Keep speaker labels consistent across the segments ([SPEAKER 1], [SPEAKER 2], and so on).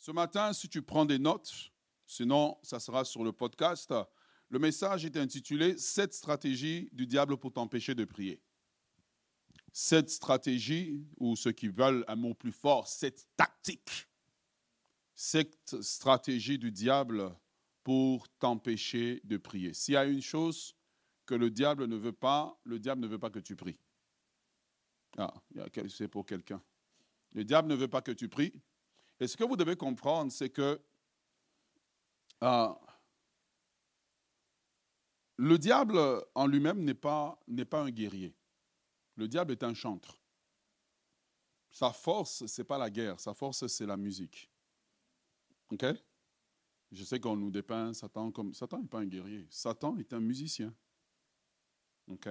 [SPEAKER 1] Ce matin, si tu prends des notes, sinon ça sera sur le podcast, le message est intitulé Sept stratégies du diable pour t'empêcher de prier. Cette stratégie, ou ceux qui veulent un mot plus fort, cette tactique, cette stratégie du diable pour t'empêcher de prier. S'il y a une chose que le diable ne veut pas, le diable ne veut pas que tu pries. Ah, c'est pour quelqu'un. Le diable ne veut pas que tu pries. Et ce que vous devez comprendre, c'est que euh, le diable en lui-même n'est pas, n'est pas un guerrier. Le diable est un chantre. Sa force, ce n'est pas la guerre, sa force, c'est la musique. OK? Je sais qu'on nous dépeint Satan comme. Satan n'est pas un guerrier. Satan est un musicien. OK?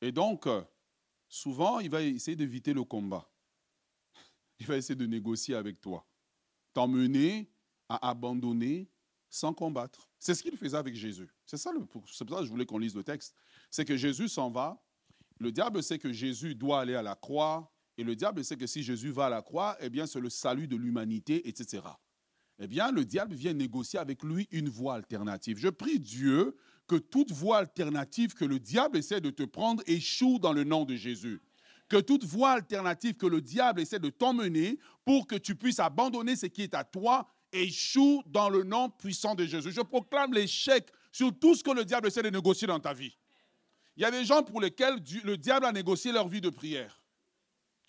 [SPEAKER 1] Et donc, souvent, il va essayer d'éviter le combat. Il va essayer de négocier avec toi, t'emmener à abandonner sans combattre. C'est ce qu'il faisait avec Jésus. C'est ça, c'est pour ça que je voulais qu'on lise le texte. C'est que Jésus s'en va. Le diable sait que Jésus doit aller à la croix. Et le diable sait que si Jésus va à la croix, eh bien, c'est le salut de l'humanité, etc. Eh bien, le diable vient négocier avec lui une voie alternative. Je prie Dieu que toute voie alternative que le diable essaie de te prendre échoue dans le nom de Jésus que toute voie alternative que le diable essaie de t'emmener pour que tu puisses abandonner ce qui est à toi échoue dans le nom puissant de Jésus. Je proclame l'échec sur tout ce que le diable essaie de négocier dans ta vie. Il y a des gens pour lesquels le diable a négocié leur vie de prière.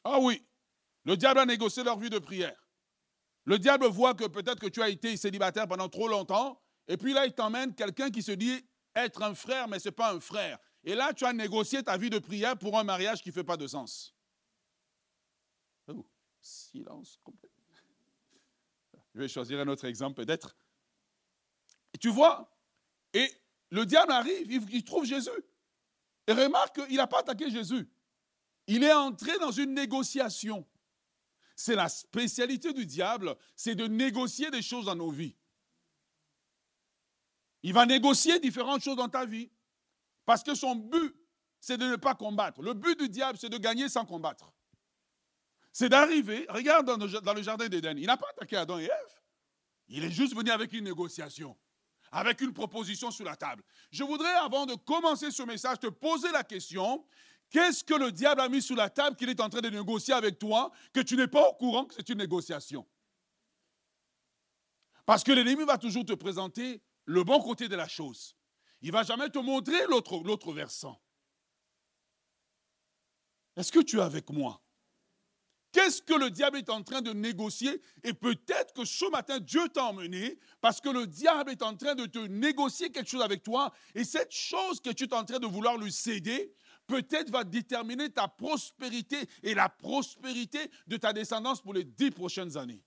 [SPEAKER 1] Ah oui, le diable a négocié leur vie de prière. Le diable voit que peut-être que tu as été célibataire pendant trop longtemps, et puis là, il t'emmène quelqu'un qui se dit être un frère, mais ce n'est pas un frère. Et là, tu as négocié ta vie de prière pour un mariage qui ne fait pas de sens. Oh, silence complet. Je vais choisir un autre exemple peut-être. Tu vois, et le diable arrive, il, trouve Jésus. Et remarque qu'il n'a pas attaqué Jésus. Il est entré dans une négociation. C'est la spécialité du diable, c'est de négocier des choses dans nos vies. Il va négocier différentes choses dans ta vie. Parce que son but, c'est de ne pas combattre. Le but du diable, c'est de gagner sans combattre. C'est d'arriver, regarde dans le jardin d'Éden, il n'a pas attaqué Adam et Ève. Il est juste venu avec une négociation, avec une proposition sur la table. Je voudrais, avant de commencer ce message, te poser la question, qu'est-ce que le diable a mis sur la table qu'il est en train de négocier avec toi, que tu n'es pas au courant que c'est une négociation? Parce que l'ennemi va toujours te présenter le bon côté de la chose. Il ne va jamais te montrer l'autre versant. Est-ce que tu es avec moi? Qu'est-ce que le diable est en train de négocier? Et peut-être que ce matin, Dieu t'a emmené parce que le diable est en train de te négocier quelque chose avec toi. Et cette chose que tu es en train de vouloir lui céder, peut-être va déterminer ta prospérité et la prospérité de ta descendance pour les dix prochaines années.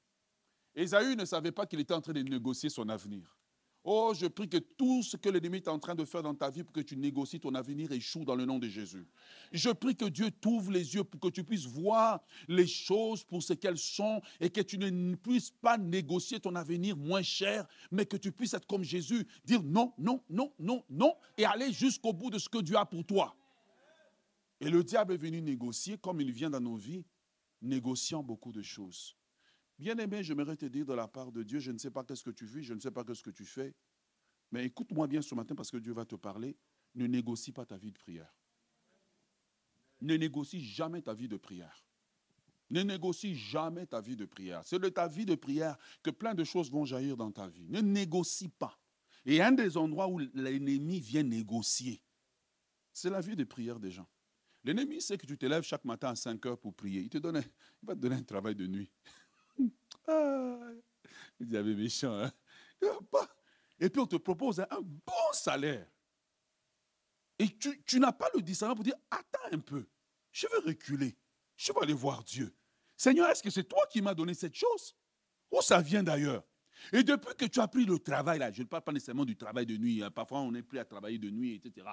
[SPEAKER 1] Ésaü ne savait pas qu'il était en train de négocier son avenir. Oh, je prie que tout ce que l'ennemi est en train de faire dans ta vie pour que tu négocies ton avenir échoue dans le nom de Jésus. Je prie que Dieu t'ouvre les yeux pour que tu puisses voir les choses pour ce qu'elles sont et que tu ne puisses pas négocier ton avenir moins cher, mais que tu puisses être comme Jésus, dire non, non, non, non, non et aller jusqu'au bout de ce que Dieu a pour toi. Et le diable est venu négocier comme il vient dans nos vies, négociant beaucoup de choses. Bien-aimé, j'aimerais te dire de la part de Dieu, je ne sais pas qu'est-ce que tu vis, je ne sais pas qu'est-ce que tu fais, mais écoute-moi bien ce matin parce que Dieu va te parler. Ne négocie pas ta vie de prière. Ne négocie jamais ta vie de prière. Ne négocie jamais ta vie de prière. C'est de ta vie de prière que plein de choses vont jaillir dans ta vie. Ne négocie pas. Et un des endroits où l'ennemi vient négocier, c'est la vie de prière des gens. L'ennemi sait que tu te lèves chaque matin à 5 heures pour prier. Il, te donne, il va te donner un travail de nuit. Ah, il avait méchant. Hein? Et puis on te propose un bon salaire. Et tu, n'as pas le discernement pour dire, attends un peu, je vais reculer, je vais aller voir Dieu. Seigneur, est-ce que c'est toi qui m'as donné cette chose? Où ça vient d'ailleurs? Et depuis que tu as pris le travail, là, je ne parle pas nécessairement du travail de nuit, hein, parfois on n'est plus à travailler de nuit, etc.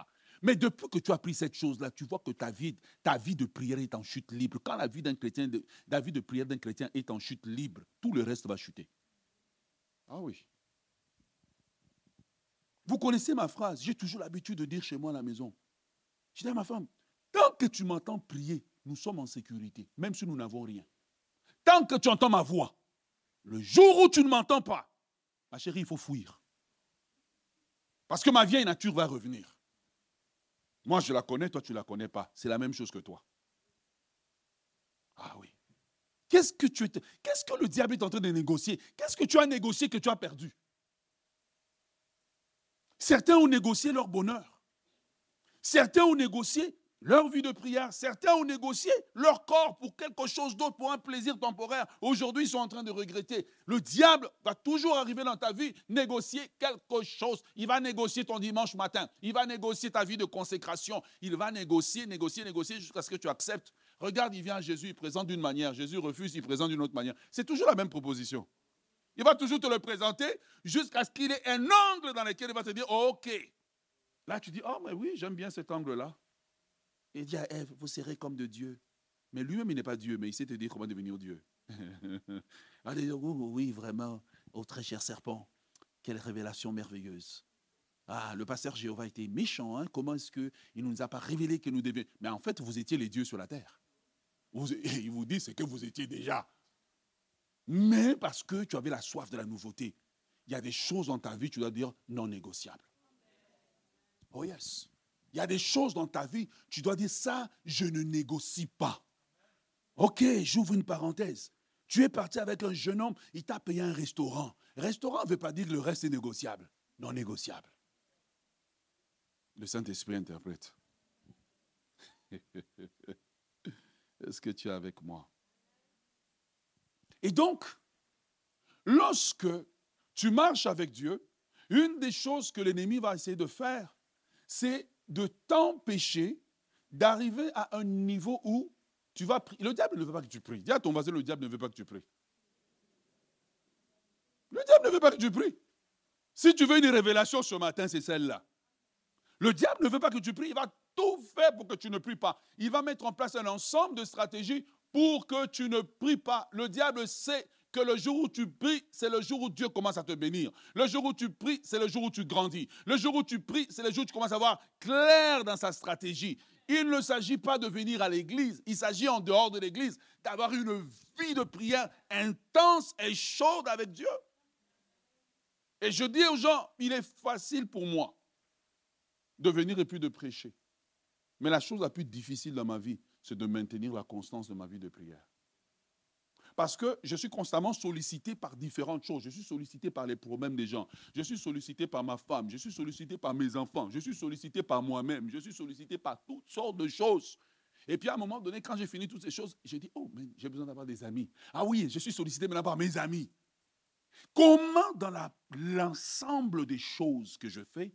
[SPEAKER 1] Mais depuis que tu as pris cette chose-là, tu vois que ta vie, ta vie de prière est en chute libre. Quand la vie d'un chrétien, la vie de prière d'un chrétien est en chute libre, tout le reste va chuter. Ah oui. Vous connaissez ma phrase, j'ai toujours l'habitude de dire chez moi à la maison. Je dis à ma femme, tant que tu m'entends prier, nous sommes en sécurité, même si nous n'avons rien. Tant que tu entends ma voix, Le jour où tu ne m'entends pas, ma chérie, il faut fuir. Parce que ma vieille nature va revenir. Moi, je la connais, toi, tu ne la connais pas. C'est la même chose que toi. Ah oui. Qu'est-ce que tu Qu'est-ce que le diable est en train de négocier? Qu'est-ce que tu as négocié que tu as perdu? Certains ont négocié leur bonheur. Certains ont négocié leur vie de prière. Certains ont négocié leur corps pour quelque chose d'autre, pour un plaisir temporaire. Aujourd'hui, ils sont en train de regretter. Le diable va toujours arriver dans ta vie, négocier quelque chose. Il va négocier ton dimanche matin. Il va négocier ta vie de consécration. Il va négocier, négocier, négocier jusqu'à ce que tu acceptes. Regarde, il vient à Jésus, il présente d'une manière. Jésus refuse, il présente d'une autre manière. C'est toujours la même proposition. Il va toujours te le présenter jusqu'à ce qu'il ait un angle dans lequel il va te dire, OK. Là, tu dis, oh, mais oui, j'aime bien cet angle-là. Il dit à Ève, vous serez comme de Dieu. Mais lui-même, il n'est pas Dieu, mais il sait te dire comment devenir Dieu. Allez, oui, vraiment, oh très cher serpent, quelle révélation merveilleuse. Ah, le pasteur Jéhovah était méchant. Hein? Comment est-ce qu'il ne nous a pas révélé que nous devions... Mais en fait, vous étiez les dieux sur la terre. il vous dit, c'est que vous étiez déjà. Mais parce que tu avais la soif de la nouveauté, il y a des choses dans ta vie, tu dois dire, non négociables. Oh yes. Il y a des choses dans ta vie, tu dois dire ça, je ne négocie pas. Ok, j'ouvre une parenthèse. Tu es parti avec un jeune homme, il t'a payé un restaurant. Restaurant ne veut pas dire que le reste est négociable. Non négociable. Le Saint-Esprit interprète. Est-ce que tu es avec moi? Et donc, lorsque tu marches avec Dieu, une des choses que l'ennemi va essayer de faire, c'est de t'empêcher d'arriver à un niveau où tu vas prier. Le diable ne veut pas que tu pries. Dis à ton voisin, le diable ne veut pas que tu pries. Le diable ne veut pas que tu pries. Si tu veux une révélation ce matin, c'est celle-là. Le diable ne veut pas que tu pries. Il va tout faire pour que tu ne pries pas. Il va mettre en place un ensemble de stratégies pour que tu ne pries pas. Le diable sait que le jour où tu pries, c'est le jour où Dieu commence à te bénir. Le jour où tu pries, c'est le jour où tu grandis. Le jour où tu pries, c'est le jour où tu commences à voir clair dans sa stratégie. Il ne s'agit pas de venir à l'église, il s'agit en dehors de l'église d'avoir une vie de prière intense et chaude avec Dieu. Et je dis aux gens, il est facile pour moi de venir et puis de prêcher. Mais la chose la plus difficile dans ma vie, c'est de maintenir la constance de ma vie de prière. Parce que je suis constamment sollicité par différentes choses. Je suis sollicité par les problèmes des gens. Je suis sollicité par ma femme. Je suis sollicité par mes enfants. Je suis sollicité par moi-même. Je suis sollicité par toutes sortes de choses. Et puis à un moment donné, quand j'ai fini toutes ces choses, j'ai dit, oh, mais j'ai besoin d'avoir des amis. Ah oui, je suis sollicité maintenant par mes amis. Comment dans l'ensemble des choses que je fais,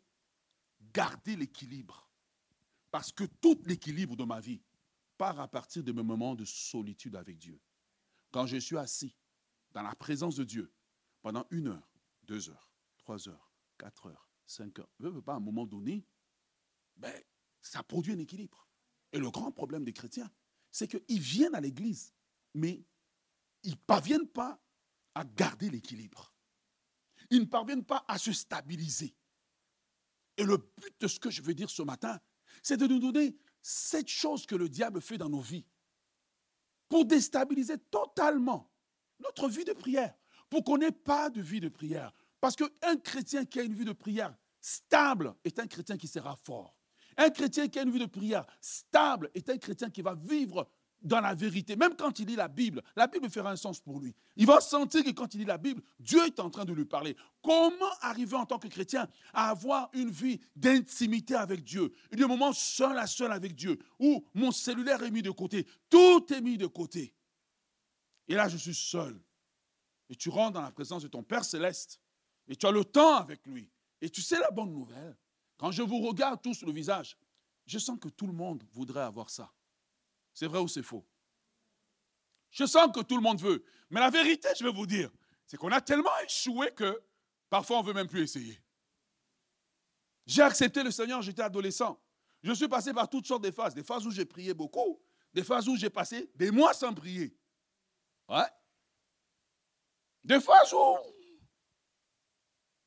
[SPEAKER 1] garder l'équilibre? Parce que tout l'équilibre de ma vie part à partir de mes moments de solitude avec Dieu. Quand je suis assis dans la présence de Dieu pendant une heure, deux heures, trois heures, quatre heures, cinq heures, ne veux pas à un moment donné, ben, ça produit un équilibre. Et le grand problème des chrétiens, c'est qu'ils viennent à l'église, mais ils ne parviennent pas à garder l'équilibre. Ils ne parviennent pas à se stabiliser. Et le but de ce que je veux dire ce matin, c'est de nous donner cette chose que le diable fait dans nos vies pour déstabiliser totalement notre vie de prière, pour qu'on n'ait pas de vie de prière. Parce qu'un chrétien qui a une vie de prière stable est un chrétien qui sera fort. Un chrétien qui a une vie de prière stable est un chrétien qui va vivre dans la vérité. Même quand il lit la Bible, la Bible fera un sens pour lui. Il va sentir que quand il lit la Bible, Dieu est en train de lui parler. Comment arriver en tant que chrétien à avoir une vie d'intimité avec Dieu, un moment seul à seul avec Dieu, où mon cellulaire est mis de côté, tout est mis de côté. Et là, je suis seul. Et tu rentres dans la présence de ton Père céleste, et tu as le temps avec lui. Et tu sais la bonne nouvelle. Quand je vous regarde tous le visage, je sens que tout le monde voudrait avoir ça. C'est vrai ou c'est faux? Je sens que tout le monde veut. Mais la vérité, je vais vous dire, c'est qu'on a tellement échoué que parfois on ne veut même plus essayer. J'ai accepté le Seigneur, j'étais adolescent. Je suis passé par toutes sortes de phases. Des phases où j'ai prié beaucoup, des phases où j'ai passé des mois sans prier. Ouais. Des phases où.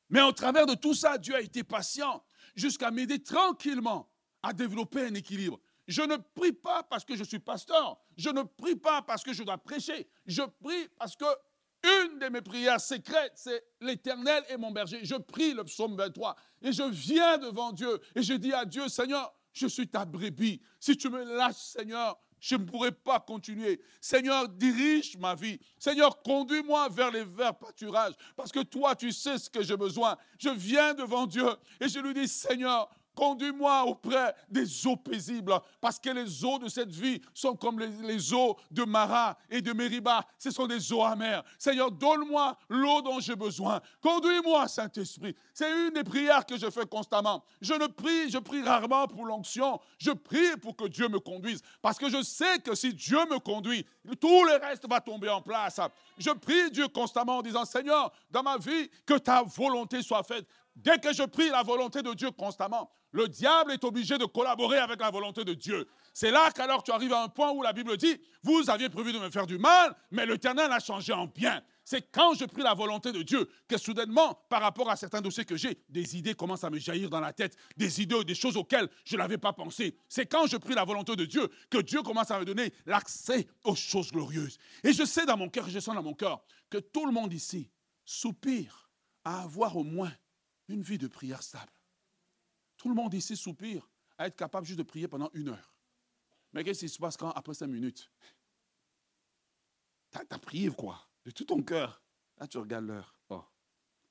[SPEAKER 1] Mais au travers de tout ça, Dieu a été patient jusqu'à m'aider tranquillement à développer un équilibre. Je ne prie pas parce que je suis pasteur. Je ne prie pas parce que je dois prêcher. Je prie parce que Une de mes prières secrètes, c'est l'Éternel est mon berger. Je prie le psaume 23 et je viens devant Dieu et je dis à Dieu, Seigneur, je suis ta brebis. Si tu me lâches, Seigneur, je ne pourrai pas continuer. Seigneur, dirige ma vie. Seigneur, conduis-moi vers les verts pâturages, parce que toi, tu sais ce que j'ai besoin. Je viens devant Dieu et je lui dis, Seigneur, Conduis-moi auprès des eaux paisibles, parce que les eaux de cette vie sont comme les, eaux de Mara et de Meriba. Ce sont des eaux amères. Seigneur, donne-moi l'eau dont j'ai besoin. Conduis-moi, Saint-Esprit. C'est une des prières que je fais constamment. Je ne prie, je prie rarement pour l'onction. Je prie pour que Dieu me conduise, parce que je sais que si Dieu me conduit, tout le reste va tomber en place. Je prie Dieu constamment en disant, Seigneur, dans ma vie, que ta volonté soit faite. Dès que je prie la volonté de Dieu constamment, le diable est obligé de collaborer avec la volonté de Dieu. C'est là qu'alors tu arrives à un point où la Bible dit, vous aviez prévu de me faire du mal, mais l'Éternel a changé en bien. C'est quand je prie la volonté de Dieu que soudainement, par rapport à certains dossiers que j'ai, des idées commencent à me jaillir dans la tête, des idées, des choses auxquelles je n'avais pas pensé. C'est quand je prie la volonté de Dieu que Dieu commence à me donner l'accès aux choses glorieuses. Et je sais dans mon cœur, je sens dans mon cœur que tout le monde ici soupire à avoir au moins une vie de prière stable. Tout le monde ici soupire à être capable juste de prier pendant une heure. Mais qu'est-ce qui se passe quand, après cinq minutes, tu as, prié quoi De tout ton cœur? Là, tu regardes l'heure. Oh,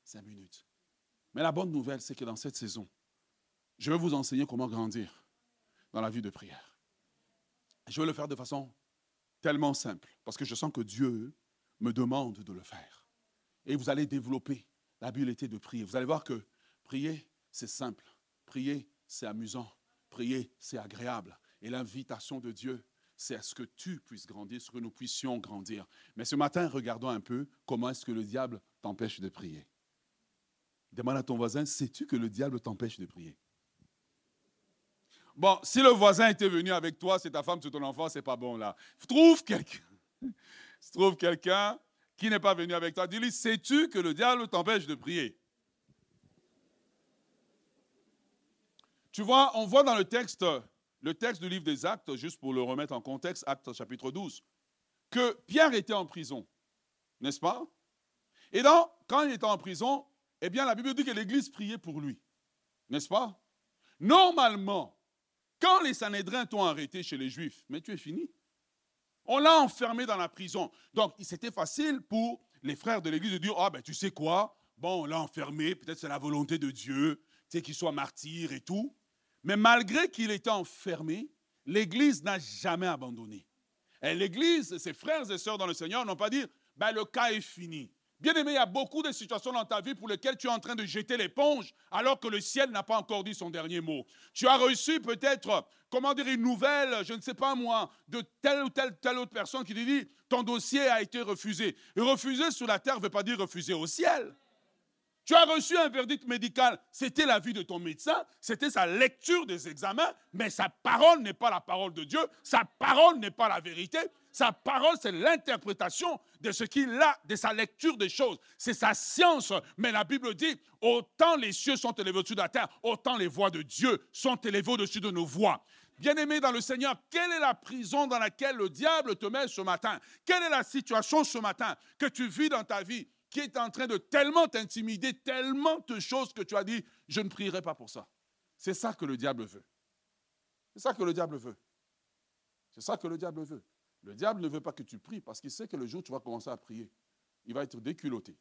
[SPEAKER 1] cinq minutes. Mais la bonne nouvelle, c'est que dans cette saison, je vais vous enseigner comment grandir dans la vie de prière. Je vais le faire de façon tellement simple, parce que je sens que Dieu me demande de le faire. Et vous allez développer l'habileté de prier. Vous allez voir que prier, c'est simple. Prier, c'est amusant. Prier, c'est agréable. Et l'invitation de Dieu, c'est à ce que tu puisses grandir, ce que nous puissions grandir. Mais ce matin, regardons un peu comment est-ce que le diable t'empêche de prier. Demande à ton voisin, sais-tu que le diable t'empêche de prier? Bon, si le voisin était venu avec toi, c'est ta femme, c'est ton enfant, c'est pas bon là. Trouve quelqu'un. Trouve quelqu'un qui n'est pas venu avec toi, dis-lui, sais-tu que le diable t'empêche de prier? Tu vois, on voit dans le texte, le texte du livre des Actes, juste pour le remettre en contexte, Actes chapitre 12, que Pierre était en prison, n'est-ce pas? Et donc, quand il était en prison, eh bien, la Bible dit que l'Église priait pour lui, n'est-ce pas? Normalement, quand les Sanhédrins t'ont arrêté chez les Juifs, mais tu es fini. On l'a enfermé dans la prison. Donc, c'était facile pour les frères de l'Église de dire, ah ben tu sais quoi, bon, on l'a enfermé, peut-être c'est la volonté de Dieu, tu sais, qu'il soit martyr et tout. Mais malgré qu'il était enfermé, l'Église n'a jamais abandonné. Et l'Église, ses frères et sœurs dans le Seigneur n'ont pas dit, ben le cas est fini. Bien aimé, il y a beaucoup de situations dans ta vie pour lesquelles tu es en train de jeter l'éponge alors que le ciel n'a pas encore dit son dernier mot. Tu as reçu peut-être, comment dire, une nouvelle, je ne sais pas moi, de telle ou telle, telle autre personne qui te dit ton dossier a été refusé. Et refuser sur la terre ne veut pas dire refuser au ciel. Tu as reçu un verdict médical, c'était l'avis de ton médecin, c'était sa lecture des examens, mais sa parole n'est pas la parole de Dieu, sa parole n'est pas la vérité, sa parole, c'est l'interprétation de ce qu'il a, de sa lecture des choses. C'est sa science. Mais la Bible dit, autant les cieux sont élevés au-dessus de la terre, autant les voix de Dieu sont élevées au-dessus de nos voix. Bien-aimé dans le Seigneur, quelle est la prison dans laquelle le diable te met ce matin? Quelle est la situation ce matin que tu vis dans ta vie? Qui est en train de tellement t'intimider, tellement de choses que tu as dit, je ne prierai pas pour ça. C'est ça que le diable veut. C'est ça que le diable veut. C'est ça que le diable veut. Le diable ne veut pas que tu pries parce qu'il sait que le jour où tu vas commencer à prier, il va être déculotté.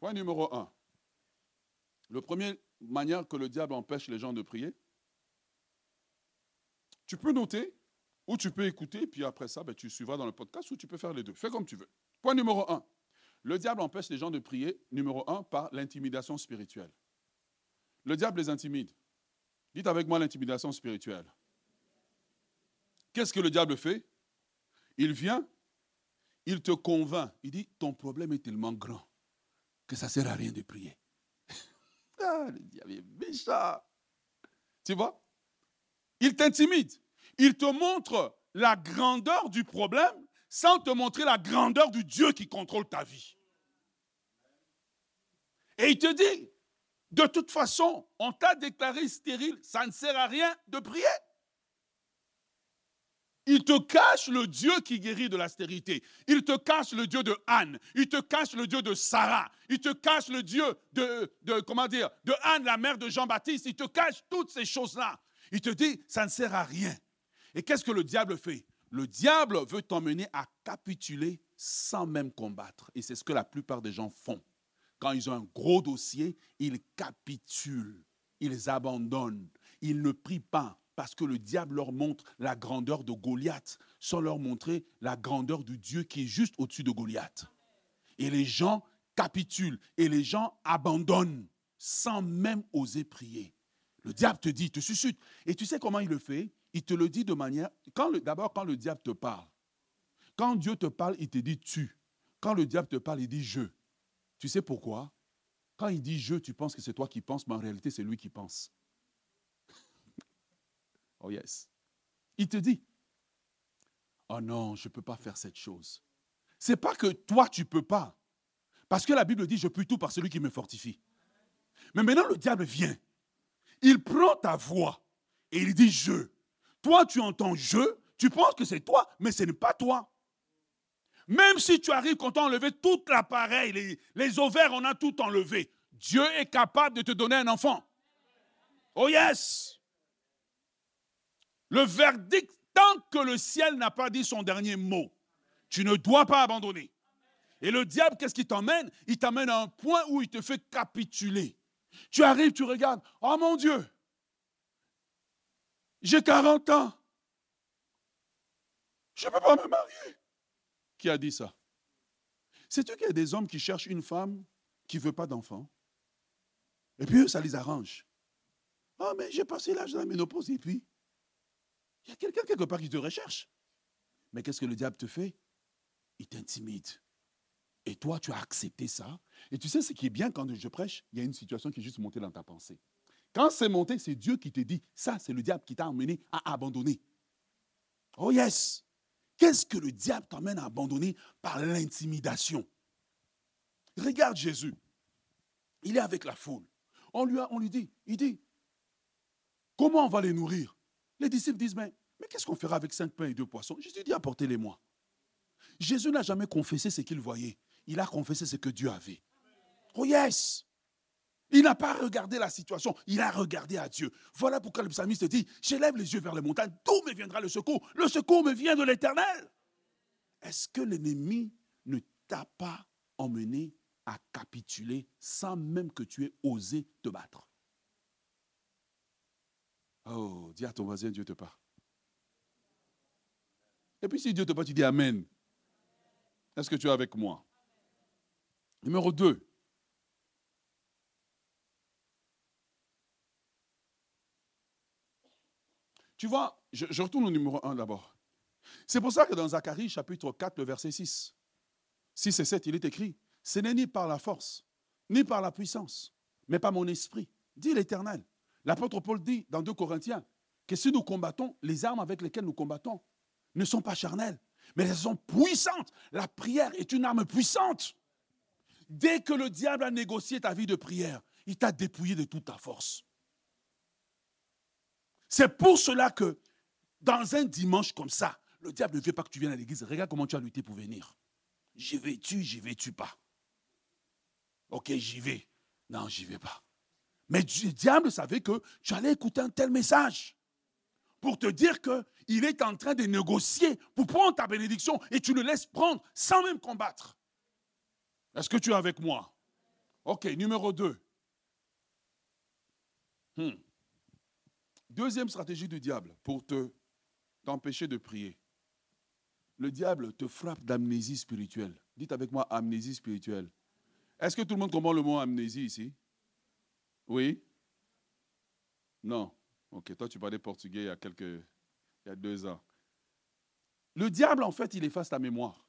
[SPEAKER 1] Point numéro un. Le premier manière que le diable empêche les gens de prier, tu peux noter ou tu peux écouter, puis après ça, ben, tu suivras dans le podcast ou tu peux faire les deux. Fais comme tu veux. Point numéro un. Le diable empêche les gens de prier, numéro un, par l'intimidation spirituelle. Le diable les intimide. Dites avec moi l'intimidation spirituelle. Qu'est-ce que le diable fait? Il vient, il te convainc. Il dit, ton problème est tellement grand que ça ne sert à rien de prier. ah, le diable est méchant. Tu vois? Il t'intimide. Il te montre la grandeur du problème sans te montrer la grandeur du Dieu qui contrôle ta vie. Et il te dit, de toute façon, on t'a déclaré stérile, ça ne sert à rien de prier. Il te cache le Dieu qui guérit de la stérilité. Il te cache le Dieu de Anne. Il te cache le Dieu de Sarah. Il te cache le Dieu de, de de Anne, la mère de Jean-Baptiste. Il te cache toutes ces choses-là. Il te dit, ça ne sert à rien. Et qu'est-ce que le diable fait? Le diable veut t'emmener à capituler sans même combattre. Et c'est ce que la plupart des gens font. Quand ils ont un gros dossier, ils capitulent, ils abandonnent, ils ne prient pas parce que le diable leur montre la grandeur de Goliath sans leur montrer la grandeur du Dieu qui est juste au-dessus de Goliath. Et les gens capitulent et les gens abandonnent sans même oser prier. Le diable te dit, te suscite. Et tu sais comment il le fait? Il te le dit de manière... D'abord, quand le diable te parle, quand Dieu te parle, il te dit tu. Quand le diable te parle, il dit je. Tu sais pourquoi? Quand il dit je, tu penses que c'est toi qui penses, mais en réalité, c'est lui qui pense. Oh yes. Il te dit, oh non, je ne peux pas faire cette chose. C'est pas que toi, tu ne peux pas. Parce que la Bible dit, je puis tout par celui qui me fortifie. Mais maintenant, le diable vient. Il prend ta voix et il dit je. Toi, tu entends je, tu penses que c'est toi, mais ce n'est pas toi. Même si tu arrives quand as enlevé tout l'appareil, les, ovaires, on a tout enlevé. Dieu est capable de te donner un enfant. Oh yes! Le verdict, tant que le ciel n'a pas dit son dernier mot, tu ne dois pas abandonner. Et le diable, qu'est-ce qui t'emmène? Il t'amène à un point où il te fait capituler. Tu arrives, tu regardes, oh mon Dieu, j'ai 40 ans, je ne peux pas me marier. Qui a dit ça? Sais-tu qu'il y a des hommes qui cherchent une femme qui ne veut pas d'enfant Et puis eux, ça les arrange. Oh, mais j'ai passé l'âge de la ménopause et puis? Il y a quelqu'un quelque part qui te recherche. Mais qu'est-ce que le diable te fait? Il t'intimide. Et toi, tu as accepté ça. Et tu sais ce qui est bien quand je prêche, il y a une situation qui est juste montée dans ta pensée. Quand c'est monté, c'est Dieu qui te dit, ça, c'est le diable qui t'a amené à abandonner. Oh yes. Qu'est-ce que le diable t'emmène à abandonner par l'intimidation? Regarde Jésus. Il est avec la foule. On lui, a, on lui dit, il dit, comment on va les nourrir? Les disciples disent, mais, mais qu'est-ce qu'on fera avec cinq pains et deux poissons? Jésus dit, apportez-les-moi. Jésus n'a jamais confessé ce qu'il voyait. Il a confessé ce que Dieu avait. Oh yes Il n'a pas regardé la situation, il a regardé à Dieu. Voilà pourquoi le psalmiste dit, j'élève les yeux vers les montagnes, d'où me viendra le secours? Le secours me vient de l'éternel. Est-ce que l'ennemi ne t'a pas emmené à capituler sans même que tu aies osé te battre? Oh, dis à ton voisin, Dieu te parle. Et puis si Dieu te parle, tu dis Amen. Est-ce que tu es avec moi? Numéro 2. Tu vois, je, retourne au numéro 1 d'abord. C'est pour ça que dans Zacharie chapitre 4, le verset 6, 6 et 7, il est écrit, ce n'est ni par la force, ni par la puissance, mais par mon esprit, dit l'Éternel. L'apôtre Paul dit dans 2 Corinthiens que si nous combattons, les armes avec lesquelles nous combattons ne sont pas charnelles, mais elles sont puissantes. La prière est une arme puissante. Dès que le diable a négocié ta vie de prière, il t'a dépouillé de toute ta force. C'est pour cela que dans un dimanche comme ça, le diable ne veut pas que tu viennes à l'église. Regarde comment tu as lutté pour venir. J'y vais-tu, j'y vais-tu pas? Ok, j'y vais. Non, j'y vais pas. Mais le diable savait que tu allais écouter un tel message pour te dire qu'il est en train de négocier pour prendre ta bénédiction et tu le laisses prendre sans même combattre. Est-ce que tu es avec moi? Ok, numéro 2. Hmm. Deuxième stratégie du diable pour te t'empêcher de prier. Le diable te frappe d'amnésie spirituelle. Dites avec moi amnésie spirituelle. Est-ce que tout le monde comprend le mot amnésie ici? Oui? Non. Ok, toi tu parlais portugais il y a quelques, il y a deux ans. Le diable, en fait, il efface ta mémoire.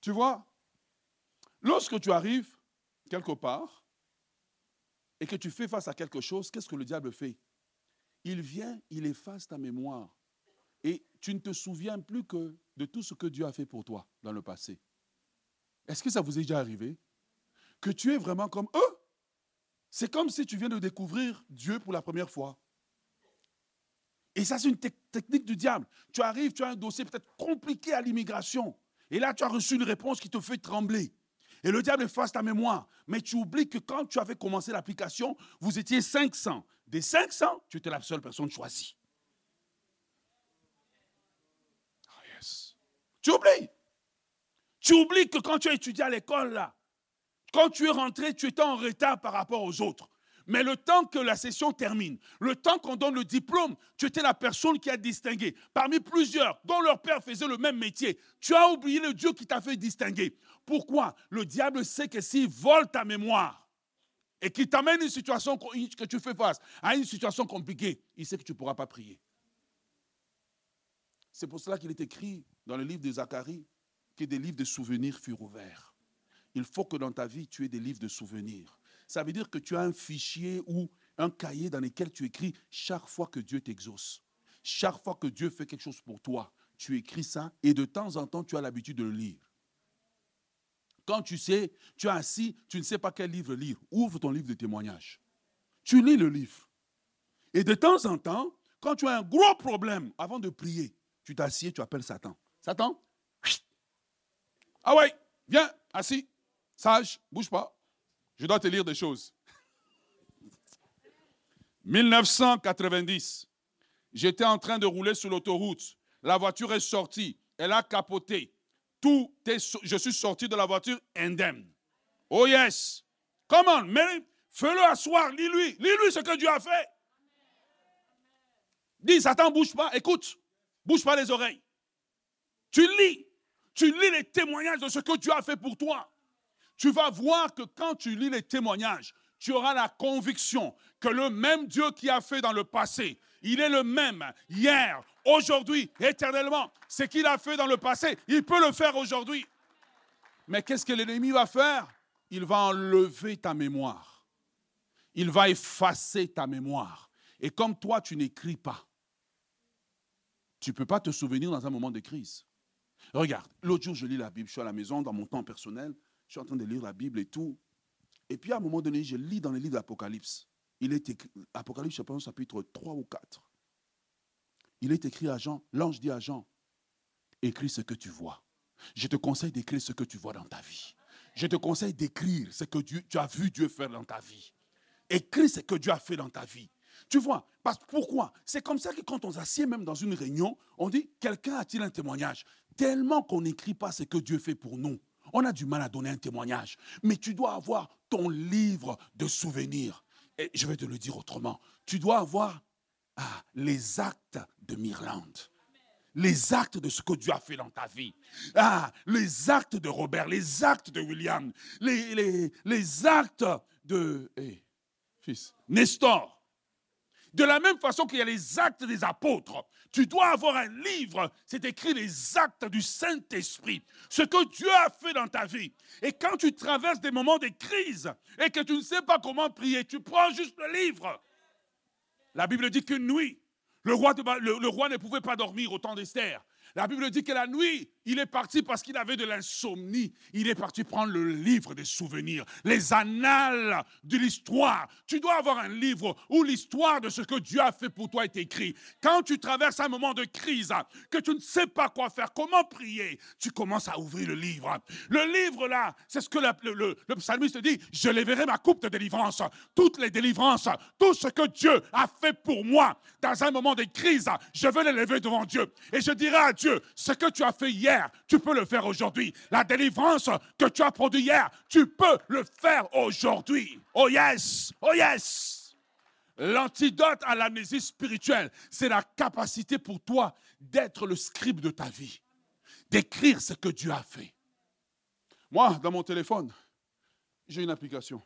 [SPEAKER 1] Tu vois, lorsque tu arrives quelque part et que tu fais face à quelque chose, qu'est-ce que le diable fait? Il vient, il efface ta mémoire. Et tu ne te souviens plus que de tout ce que Dieu a fait pour toi dans le passé. Est-ce que ça vous est déjà arrivé? Que tu es vraiment comme eux c'est comme si tu viens de découvrir Dieu pour la première fois. Et ça, c'est une technique du diable. Tu arrives, tu as un dossier peut-être compliqué à l'immigration. Et là, tu as reçu une réponse qui te fait trembler. Et le diable efface ta mémoire. Mais tu oublies que quand tu avais commencé l'application, vous étiez 500. Des 500, tu étais la seule personne choisie. Ah. Tu oublies. Tu oublies que quand tu as étudié à l'école, là, quand tu es rentré, tu étais en retard par rapport aux autres. Mais le temps que la session termine, le temps qu'on donne le diplôme, tu étais la personne qui a distingué. Parmi plusieurs dont leur père faisait le même métier, tu as oublié le Dieu qui t'a fait distinguer. Pourquoi? Le diable sait que s'il vole ta mémoire et qu'il t'amène une situation que tu fais face à une situation compliquée, il sait que tu ne pourras pas prier. C'est pour cela qu'il est écrit dans le livre de Zacharie que des livres de souvenirs furent ouverts. Il faut que dans ta vie, tu aies des livres de souvenirs ça veut dire que tu as un fichier ou un cahier dans lequel tu écris chaque fois que Dieu t'exauce. Chaque fois que Dieu fait quelque chose pour toi, tu écris ça et de temps en temps, tu as l'habitude de le lire. Quand tu sais, tu es assis, tu ne sais pas quel livre lire, ouvre ton livre de témoignage. Tu lis le livre. Et de temps en temps, quand tu as un gros problème, avant de prier, tu t'assieds, tu appelles Satan. Satan, ah ouais, viens, assis, sage, bouge pas. Je dois te lire des choses. 1990, j'étais en train de rouler sur l'autoroute. La voiture est sortie. Elle a capoté. Tout je suis sorti de la voiture indemne. Oh yes. Comment? Mais fais-le asseoir, lis-lui. Lis-lui ce que Dieu a fait. Dis, Satan, bouge pas. Écoute, bouge pas les oreilles. Tu lis. Tu lis les témoignages de ce que Dieu a fait pour toi tu vas voir que quand tu lis les témoignages, tu auras la conviction que le même Dieu qui a fait dans le passé, il est le même hier, aujourd'hui, éternellement. Ce qu'il a fait dans le passé, il peut le faire aujourd'hui. Mais qu'est-ce que l'ennemi va faire? Il va enlever ta mémoire. Il va effacer ta mémoire. Et comme toi, tu n'écris pas, tu ne peux pas te souvenir dans un moment de crise. Regarde, l'autre jour, je lis la Bible, je suis à la maison, dans mon temps personnel, je suis en train de lire la Bible et tout. Et puis à un moment donné, je lis dans le livre d'Apocalypse. Il est écrit, Apocalypse, chapitre 3 ou 4. Il est écrit à Jean, l'ange dit à Jean, écris ce que tu vois. Je te conseille d'écrire ce que tu vois dans ta vie. Je te conseille d'écrire ce que tu as vu Dieu faire dans ta vie. Écris ce que Dieu a fait dans ta vie. Tu vois, parce, pourquoi? C'est comme ça que quand on s'assied même dans une réunion, on dit, quelqu'un a-t-il un témoignage? Tellement qu'on n'écrit pas ce que Dieu fait pour nous. On a du mal à donner un témoignage, mais tu dois avoir ton livre de souvenirs. Je vais te le dire autrement. Tu dois avoir ah, les actes de Mirland. Les actes de ce que Dieu a fait dans ta vie. Ah, les actes de Robert, les actes de William, les, actes de eh, Nestor. De la même façon qu'il y a les actes des apôtres, tu dois avoir un livre, c'est écrit les actes du Saint-Esprit, ce que Dieu a fait dans ta vie. Et quand tu traverses des moments de crise et que tu ne sais pas comment prier, tu prends juste le livre. La Bible dit qu'une nuit, le roi, le roi ne pouvait pas dormir au temps d'Esther. La Bible dit que la nuit, il est parti parce qu'il avait de l'insomnie. Il est parti prendre le livre des souvenirs, les annales de l'histoire. Tu dois avoir un livre où l'histoire de ce que Dieu a fait pour toi est écrit. Quand tu traverses un moment de crise, que tu ne sais pas quoi faire, comment prier, tu commences à ouvrir le livre. Le livre là, c'est ce que le, le, psalmiste dit, je verrai ma coupe de délivrance. Toutes les délivrances, tout ce que Dieu a fait pour moi dans un moment de crise, je veux l'élever devant Dieu. Et je dirai à Dieu, ce que tu as fait hier, tu peux le faire aujourd'hui. La délivrance que tu as produit hier, tu peux le faire aujourd'hui. Oh yes, oh yes. L'antidote à l'amnésie spirituelle, c'est la capacité pour toi d'être le scribe de ta vie, d'écrire ce que Dieu a fait. Moi, dans mon téléphone, j'ai une application.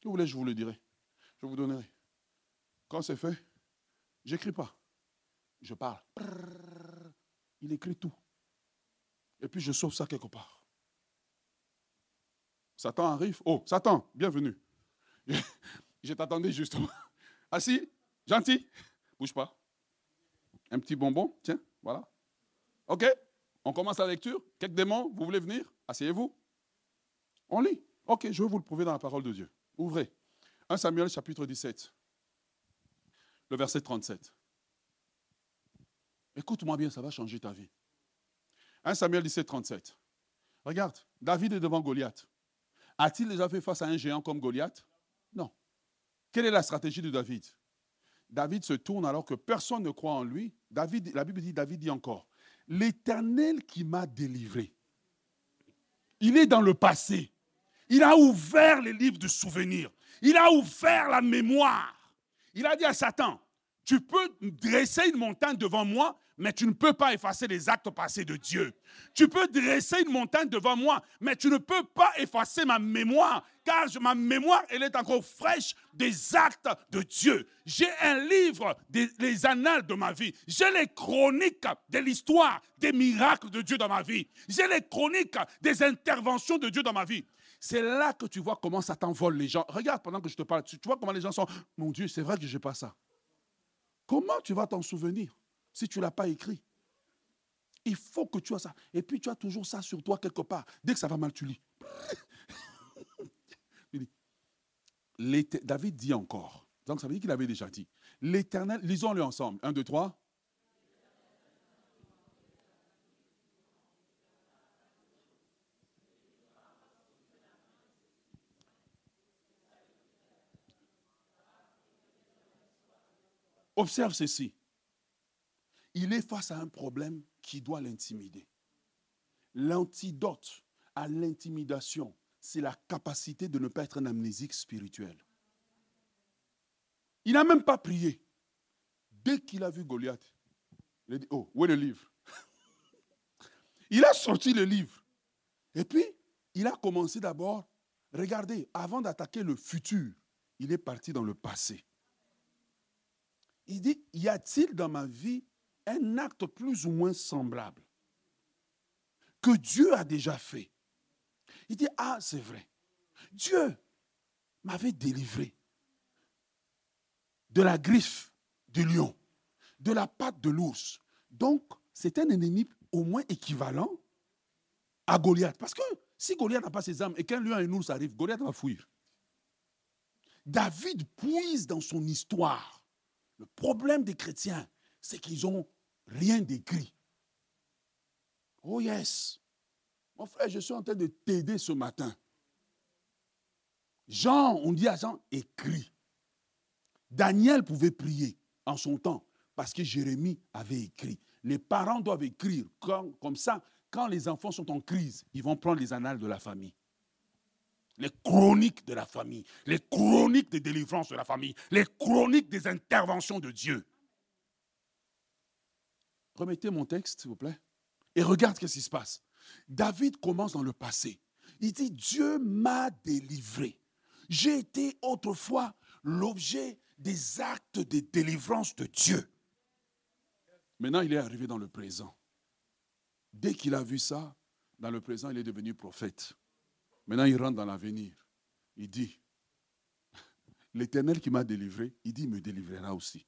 [SPEAKER 1] Si vous voulez, je vous le dirai. Je vous donnerai. Quand c'est fait, j'écris pas. Je parle. Il écrit tout. Et puis je sauve ça quelque part. Satan arrive. Oh, Satan, bienvenue. Je, t'attendais justement. Assis, gentil, bouge pas. Un petit bonbon, tiens, voilà. Ok, on commence la lecture. Quelques démons, vous voulez venir? Asseyez-vous. On lit. Ok, je vais vous le prouver dans la parole de Dieu. Ouvrez. 1 Samuel chapitre 17, le verset 37. Écoute-moi bien, ça va changer ta vie. 1 Samuel 17, 37. Regarde, David est devant Goliath. A-t-il déjà fait face à un géant comme Goliath? Non. Quelle est la stratégie de David? David se tourne alors que personne ne croit en lui. David, la Bible dit, David dit encore, l'Éternel qui m'a délivré. Il est dans le passé. Il a ouvert les livres de souvenirs. Il a ouvert la mémoire. Il a dit à Satan, tu peux dresser une montagne devant moi, mais tu ne peux pas effacer les actes passés de Dieu. Tu peux dresser une montagne devant moi, mais tu ne peux pas effacer ma mémoire, car ma mémoire, elle est encore fraîche des actes de Dieu. J'ai un livre des les annales de ma vie. J'ai les chroniques de l'histoire des miracles de Dieu dans ma vie. J'ai les chroniques des interventions de Dieu dans ma vie. C'est là que tu vois comment ça t'envole les gens. Regarde pendant que je te parle, tu vois comment les gens sont. Mon Dieu, c'est vrai que je n'ai pas ça. Comment tu vas t'en souvenir? Si tu ne l'as pas écrit Il faut que tu aies ça. Et puis tu as toujours ça sur toi quelque part. Dès que ça va mal, tu lis. David dit encore. Donc ça veut dire qu'il avait déjà dit. L'éternel, lisons-le ensemble. Un, deux, trois. Observe ceci. Il est face à un problème qui doit l'intimider. L'antidote à l'intimidation, c'est la capacité de ne pas être un amnésique spirituel. Il n'a même pas prié. Dès qu'il a vu Goliath, il a dit, oh, où est le livre? Il a sorti le livre. Et puis, il a commencé d'abord, regardez, avant d'attaquer le futur, il est parti dans le passé. Il dit, y a-t-il dans ma vie un acte plus ou moins semblable que Dieu a déjà fait Il dit, ah, c'est vrai. Dieu m'avait délivré de la griffe du lion, de la patte de l'ours. Donc, c'est un ennemi au moins équivalent à Goliath. Parce que si Goliath n'a pas ses armes et qu'un lion et un ours arrivent, Goliath va fuir. David puise dans son histoire le problème des chrétiens, c'est qu'ils n'ont rien d'écrit. Oh yes. Mon frère, je suis en train de t'aider ce matin. Jean, on dit à Jean, écrit. Daniel pouvait prier en son temps parce que Jérémie avait écrit. Les parents doivent écrire. comme ça, quand les enfants sont en crise, ils vont prendre les annales de la famille les chroniques de la famille, les chroniques des délivrances de la famille, les chroniques des interventions de Dieu. Remettez mon texte, s'il vous plaît, et regarde ce qui se passe. David commence dans le passé. Il dit, Dieu m'a délivré. J'ai été autrefois l'objet des actes de délivrance de Dieu. Maintenant, il est arrivé dans le présent. Dès qu'il a vu ça, dans le présent, il est devenu prophète. Maintenant, il rentre dans l'avenir. Il dit, l'Éternel qui m'a délivré, il dit, il me délivrera aussi.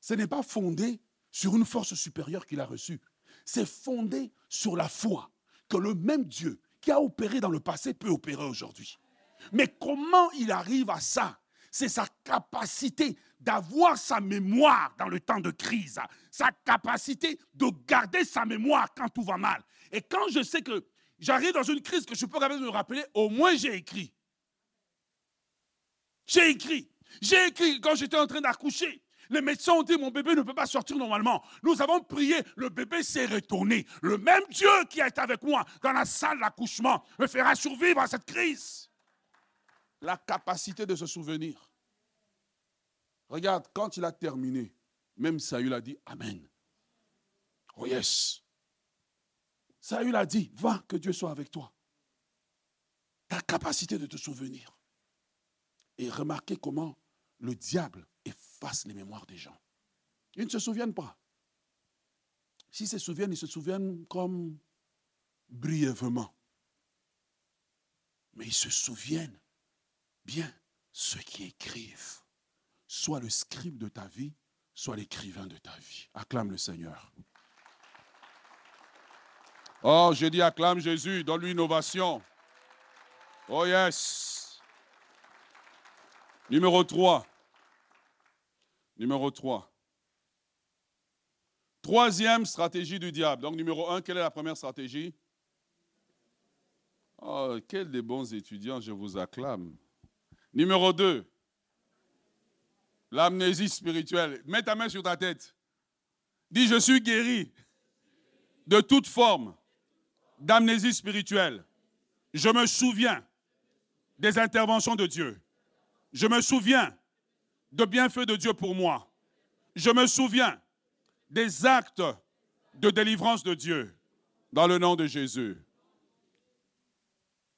[SPEAKER 1] Ce n'est pas fondé sur une force supérieure qu'il a reçue. C'est fondé sur la foi que le même Dieu qui a opéré dans le passé peut opérer aujourd'hui. Mais comment il arrive à ça? C'est sa capacité d'avoir sa mémoire dans le temps de crise, sa capacité de garder sa mémoire quand tout va mal. Et quand je sais que j'arrive dans une crise que je peux me rappeler, au moins j'ai écrit. J'ai écrit. J'ai écrit quand j'étais en train d'accoucher. Les médecins ont dit mon bébé ne peut pas sortir normalement. Nous avons prié, le bébé s'est retourné. Le même Dieu qui est avec moi dans la salle d'accouchement me fera survivre à cette crise. La capacité de se souvenir. Regarde, quand il a terminé, même Saül a dit Amen. Oh yes. Saül a dit, va, que Dieu soit avec toi. Ta capacité de te souvenir. Et remarquez comment le diable efface les mémoires des gens. Ils ne se souviennent pas. S'ils se souviennent, ils se souviennent comme brièvement. Mais ils se souviennent bien ceux qui écrivent. Soit le scribe de ta vie, soit l'écrivain de ta vie. Acclame le Seigneur. Oh, je dis acclame Jésus, donne-lui innovation. Oh yes. Numéro 3. Numéro 3. Troisième stratégie du diable. Donc, numéro un, quelle est la première stratégie? Oh, quel des bons étudiants, je vous acclame. Numéro deux, l'amnésie spirituelle. Mets ta main sur ta tête. Dis, je suis guéri de toute forme d'amnésie spirituelle. Je me souviens des interventions de Dieu. Je me souviens de bienfaits de Dieu pour moi. Je me souviens des actes de délivrance de Dieu dans le nom de Jésus.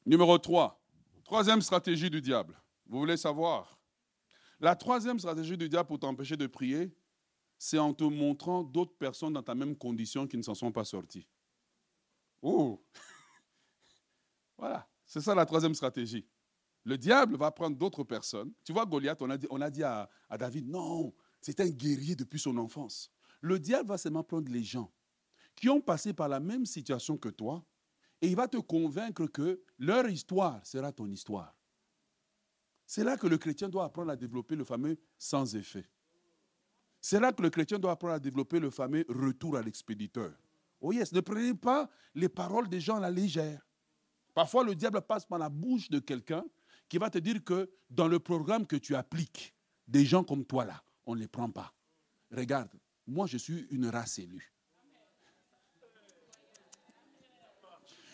[SPEAKER 1] Numéro 3, troisième stratégie du diable. Vous voulez savoir? La troisième stratégie du diable pour t'empêcher de prier, c'est en te montrant d'autres personnes dans ta même condition qui ne s'en sont pas sorties. Oh Voilà, c'est ça la troisième stratégie. Le diable va prendre d'autres personnes. Tu vois, Goliath, on a dit, à David, non, c'est un guerrier depuis son enfance. Le diable va seulement prendre les gens qui ont passé par la même situation que toi et il va te convaincre que leur histoire sera ton histoire. C'est là que le chrétien doit apprendre à développer le fameux sans effet. C'est là que le chrétien doit apprendre à développer le fameux retour à l'expéditeur. Oh yes, ne prenez pas les paroles des gens à la légère. Parfois, le diable passe par la bouche de quelqu'un qui va te dire que dans le programme que tu appliques, des gens comme toi là, on ne les prend pas. Regarde, moi je suis une race élue.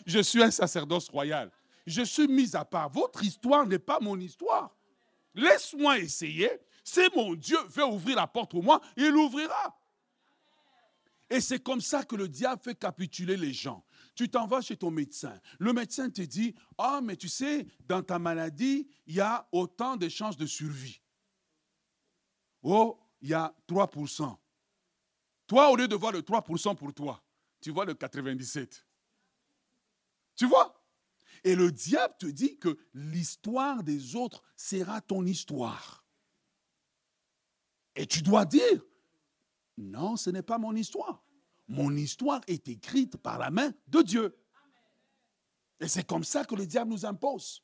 [SPEAKER 1] Je suis un sacerdoce royal. Je suis mis à part. Votre histoire n'est pas mon histoire. Laisse-moi essayer. Si mon Dieu veut ouvrir la porte pour moi, il l'ouvrira. Et c'est comme ça que le diable fait capituler les gens. Tu t'en vas chez ton médecin. Le médecin te dit, ah, mais tu sais, dans ta maladie, il y a autant de chances de survie. Oh, il y a 3%. Toi, au lieu de voir le 3% pour toi, tu vois le 97%. Tu vois? Et le diable te dit que l'histoire des autres sera ton histoire. Et tu dois dire, non, ce n'est pas mon histoire. Mon histoire est écrite par la main de Dieu. Et c'est comme ça que le diable nous impose.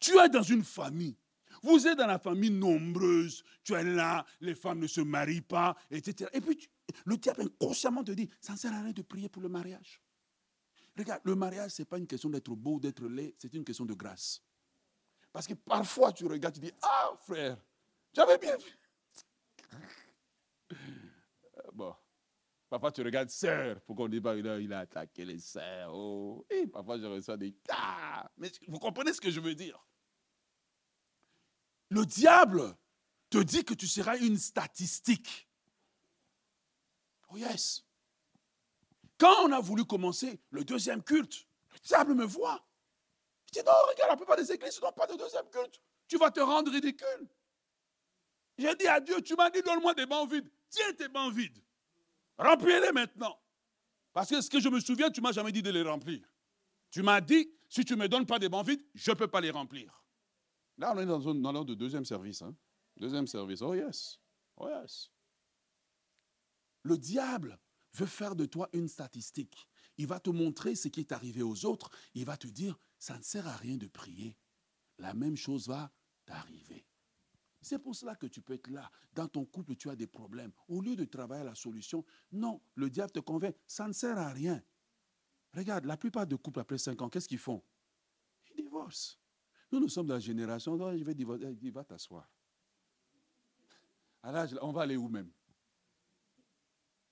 [SPEAKER 1] Tu es dans une famille. Vous êtes dans la famille nombreuse. Tu es là, les femmes ne se marient pas, etc. Et puis, le diable inconsciemment te dit, ça ne sert à rien de prier pour le mariage. Regarde, le mariage, ce n'est pas une question d'être beau, d'être laid, c'est une question de grâce. Parce que parfois, tu regardes, tu dis, ah frère, j'avais bien vu. Bon. Parfois, tu regardes sœur, pourquoi on dit pas, il a attaqué les sœurs. Oh. Et parfois, je reçois des ah. Mais vous comprenez ce que je veux dire? Le diable te dit que tu seras une statistique. Oh yes. Quand on a voulu commencer le deuxième culte, le diable me voit. Il dit non, regarde, la plupart des églises n'ont pas de deuxième culte. Tu vas te rendre ridicule. J'ai dit à Dieu, tu m'as dit donne-moi des bancs vides. Tiens tes bancs vides. Remplis-les maintenant. Parce que ce que je me souviens, tu m'as jamais dit de les remplir. Tu m'as dit, si tu ne me donnes pas des bancs vides, je ne peux pas les remplir. Là, on est dans, de deuxième service. Hein. Deuxième service. Oh yes. Oh yes. Le diable veut faire de toi une statistique. Il va te montrer ce qui est arrivé aux autres. Il va te dire, ça ne sert à rien de prier. La même chose va t'arriver. C'est pour cela que tu peux être là. Dans ton couple, tu as des problèmes. Au lieu de travailler à la solution, non, le diable te convainc, ça ne sert à rien. Regarde, la plupart des couples après 5 ans, qu'est-ce qu'ils font? Ils divorcent. Nous, nous sommes dans la génération, je vais divorcer, il va t'asseoir. Alors, on va aller où même?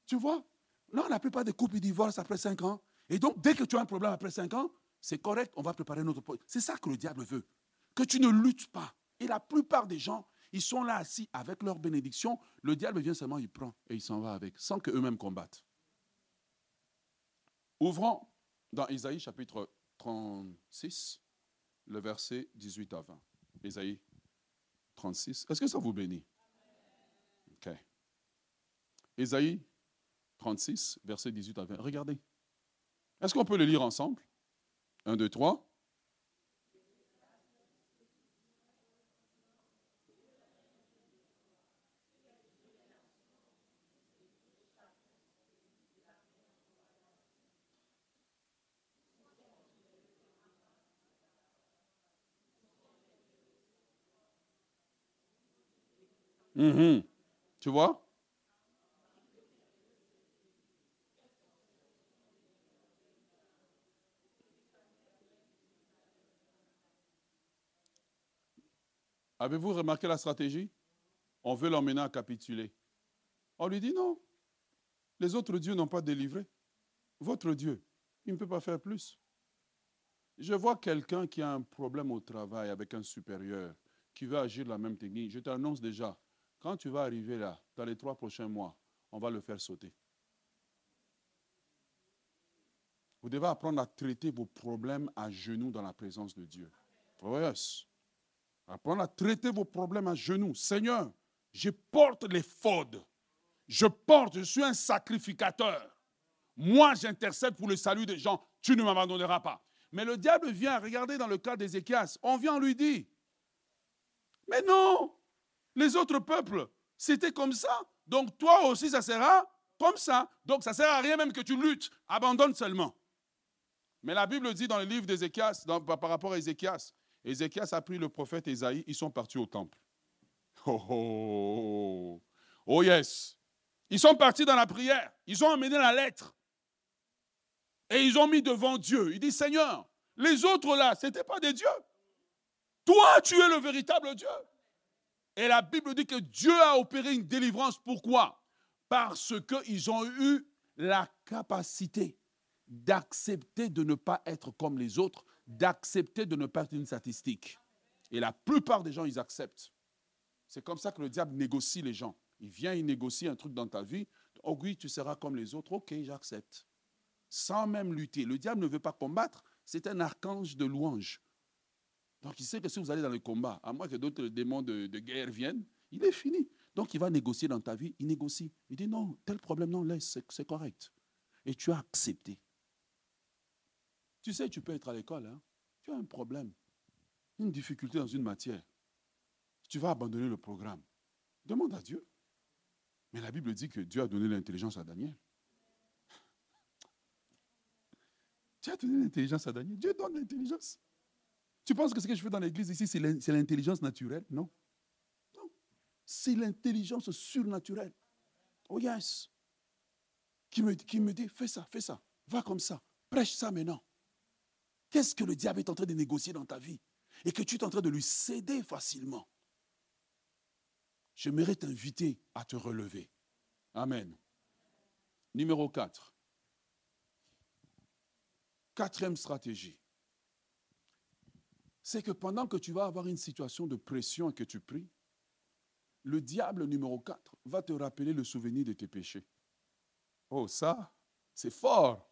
[SPEAKER 1] Tu vois? Non, la plupart des couples, ils divorcent après 5 ans. Et donc, dès que tu as un problème après 5 ans, c'est correct, on va préparer notre. C'est ça que le diable veut. Que tu ne luttes pas. Et la plupart des gens, ils sont là assis avec leur bénédiction. Le diable vient seulement, il prend et il s'en va avec, sans qu'eux-mêmes combattent. Ouvrons dans Isaïe chapitre 36, le verset 18 à 20. Isaïe 36. Est-ce que ça vous bénit? OK. Isaïe 36, verset 18 à 20. Regardez. Est-ce qu'on peut le lire ensemble? 1, 2, 3. Mm-hmm. Tu vois? Avez-vous remarqué la stratégie? On veut l'emmener à capituler. On lui dit non. Les autres dieux n'ont pas délivré. Votre Dieu, il ne peut pas faire plus. Je vois quelqu'un qui a un problème au travail avec un supérieur qui veut agir de la même technique. Je t'annonce déjà, quand tu vas arriver là, dans les trois prochains mois, on va le faire sauter. Vous devez apprendre à traiter vos problèmes à genoux dans la présence de Dieu. Yes. Apprendre à traiter vos problèmes à genoux. Seigneur, je porte les faudes. Je porte, je suis un sacrificateur. Moi, j'intercède pour le salut des gens. Tu ne m'abandonneras pas. Mais le diable vient, regardez dans le cas d'Ézéchias, on vient lui dire, mais non, les autres peuples, c'était comme ça. Donc toi aussi, ça sera comme ça. Donc ça ne sert à rien même que tu luttes. Abandonne seulement. Mais la Bible dit dans le livre d'Ézéchias, par rapport à Ézéchias, Ézéchias a pris le prophète Esaïe, ils sont partis au temple. Oh, oh, oh, oh yes. Ils sont partis dans la prière. Ils ont amené la lettre. Et ils ont mis devant Dieu. Il dit, Seigneur, les autres là, ce n'étaient pas des dieux. Toi, tu es le véritable Dieu. Et la Bible dit que Dieu a opéré une délivrance. Pourquoi? Parce qu'ils ont eu la capacité d'accepter de ne pas être comme les autres, d'accepter de ne pas être une statistique. Et la plupart des gens, ils acceptent. C'est comme ça que le diable négocie les gens. Il vient, il négocie un truc dans ta vie. Oh oui, tu seras comme les autres. Ok, j'accepte. Sans même lutter. Le diable ne veut pas combattre. C'est un archange de louange. Donc il sait que si vous allez dans le combat, à moins que d'autres démons de, guerre viennent, il est fini. Donc il va négocier dans ta vie. Il négocie. Il dit non, tel problème, non, laisse, c'est correct. Et tu as accepté. Tu sais, tu peux être à l'école. Hein? Tu as un problème, une difficulté dans une matière. Tu vas abandonner le programme. Demande à Dieu. Mais la Bible dit que Dieu a donné l'intelligence à Daniel. Tu as donné l'intelligence à Daniel. Dieu donne l'intelligence. Tu penses que ce que je fais dans l'église ici, c'est l'intelligence naturelle? Non. Non. C'est l'intelligence surnaturelle. Oh yes. Qui me, qui me dit, fais ça, fais ça. Va comme ça. Prêche ça maintenant. Qu'est-ce que le diable est en train de négocier dans ta vie et que tu es en train de lui céder facilement? J'aimerais t'inviter à te relever. Amen. Numéro 4. Quatrième stratégie. C'est que pendant que tu vas avoir une situation de pression et que tu pries, le diable numéro 4 va te rappeler le souvenir de tes péchés. Oh, ça, c'est fort.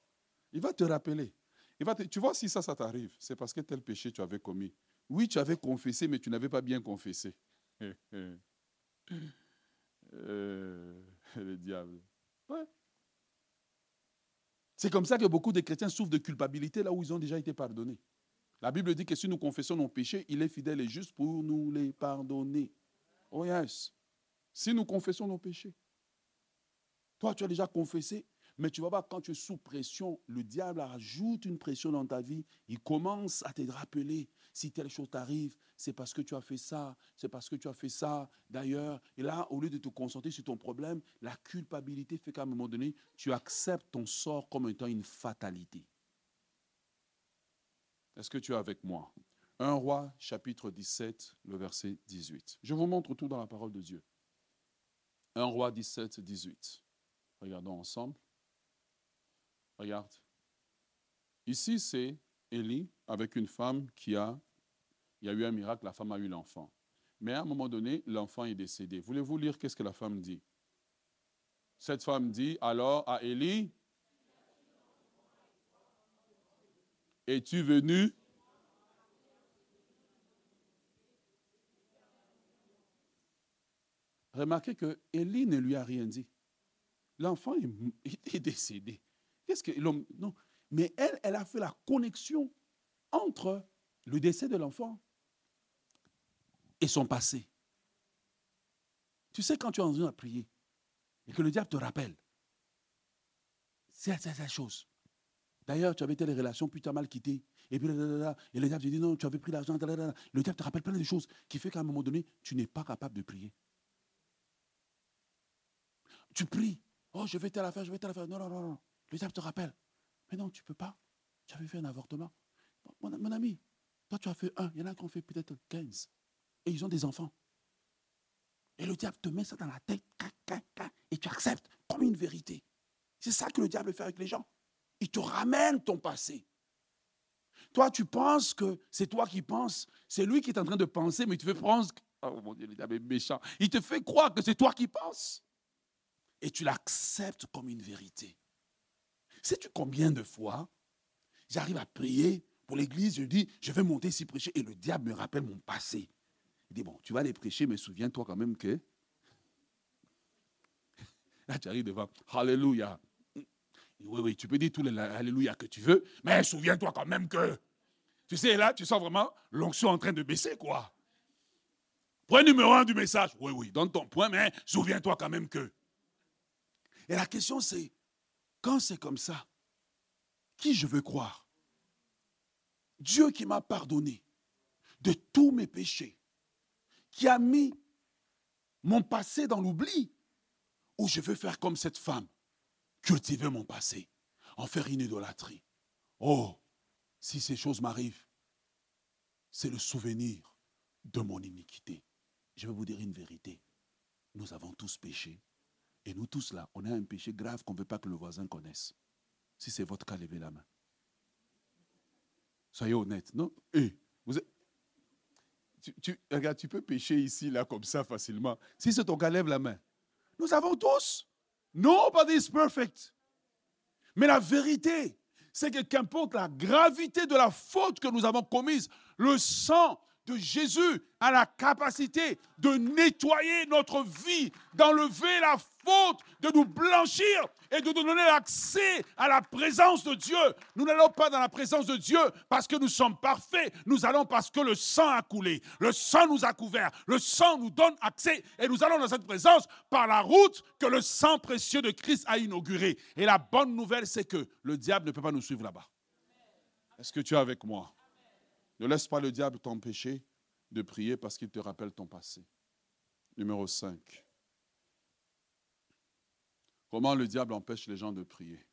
[SPEAKER 1] Il va te rappeler. Il va tu vois, si ça, ça t'arrive, c'est parce que tel péché tu avais commis. Oui, tu avais confessé, mais tu n'avais pas bien confessé. Euh, le diable. C'est comme ça que beaucoup de chrétiens souffrent de culpabilité là où ils ont déjà été pardonnés. La Bible dit que si nous confessons nos péchés, il est fidèle et juste pour nous les pardonner. Oh yes. Si nous confessons nos péchés. Toi, tu as déjà confessé, mais tu vas voir, quand tu es sous pression, le diable ajoute une pression dans ta vie. Il commence à te rappeler, si telle chose t'arrive, c'est parce que tu as fait ça, c'est parce que tu as fait ça, d'ailleurs. Et là, au lieu de te concentrer sur ton problème, la culpabilité fait qu'à un moment donné, tu acceptes ton sort comme étant une fatalité. Est-ce que tu es avec moi? 1 roi chapitre 17, le verset 18. Je vous montre tout dans la parole de Dieu. 1 roi 17, 18. Regardons ensemble. Regarde. Ici, c'est Élie avec une femme qui a, il y a eu un miracle, la femme a eu l'enfant. Mais à un moment donné, l'enfant est décédé. Voulez-vous lire qu'est-ce que la femme dit? Cette femme dit alors à Élie, es-tu venu? Remarquez que Élie ne lui a rien dit. L'enfant est décédé. Qu'est-ce que l'homme. Non. Mais elle, elle a fait la connexion entre le décès de l'enfant et son passé. Tu sais, quand tu es en train de prier et que le diable te rappelle, c'est la chose. D'ailleurs, tu avais telle relation, puis tu as mal quitté. Et puis, et le diable te dit non, tu avais pris l'argent. Le diable te rappelle plein de choses qui fait qu'à un moment donné, tu n'es pas capable de prier. Tu pries. Oh, je vais telle affaire, je vais telle affaire. Non, non, non, non. Le diable te rappelle. Mais non, tu ne peux pas. Tu avais fait un avortement. Mon, ami, toi, tu as fait un. Il y en a qui ont fait peut-être 15. et ils ont des enfants. Et le diable te met ça dans la tête, et tu acceptes comme une vérité. C'est ça que le diable fait avec les gens. Il te ramène ton passé. Toi, tu penses que c'est toi qui penses. C'est lui qui est en train de penser, mais tu fais penser. Oh mon Dieu, diable est méchant. Il te fait croire que c'est toi qui penses. Et tu l'acceptes comme une vérité. Sais-tu combien de fois j'arrive à prier pour l'église, je dis, je vais monter ici prêcher, et le diable me rappelle mon passé. Il dit, bon, tu vas aller prêcher, mais souviens-toi quand même que... Là, tu arrives devant, Alléluia. Oui, oui, tu peux dire tous les Alléluia que tu veux, mais souviens-toi quand même que... Tu sais, là, tu sens vraiment l'onction en train de baisser, quoi. Point numéro un du message. Oui, oui, donne ton point, mais souviens-toi quand même que. Et la question, c'est, quand c'est comme ça, qui je veux croire? Dieu qui m'a pardonné de tous mes péchés, qui a mis mon passé dans l'oubli, ou je veux faire comme cette femme, cultiver mon passé, en faire une idolâtrie. Oh, si ces choses m'arrivent, c'est le souvenir de mon iniquité. Je vais vous dire une vérité. Nous avons tous péché. Et nous tous là, on a un péché grave qu'on ne veut pas que le voisin connaisse. Si c'est votre cas, levez la main. Soyez honnête. Non eh, tu, regarde, tu peux pécher ici, là, comme ça, facilement. Si c'est ton cas, lève la main. Nous avons tous. Nobody is perfect. Mais la vérité, c'est que qu'importe la gravité de la faute que nous avons commise, le sang de Jésus a la capacité de nettoyer notre vie, d'enlever la faute, de nous blanchir et de nous donner l'accès à la présence de Dieu. Nous n'allons pas dans la présence de Dieu parce que nous sommes parfaits, nous allons parce que le sang a coulé, le sang nous a couverts, le sang nous donne accès et nous allons dans cette présence par la route que le sang précieux de Christ a inaugurée. Et la bonne nouvelle, c'est que le diable ne peut pas nous suivre là-bas. Est-ce que tu es avec moi? Ne laisse pas le diable t'empêcher de prier parce qu'il te rappelle ton passé. Numéro 5. Comment le diable empêche les gens de prier?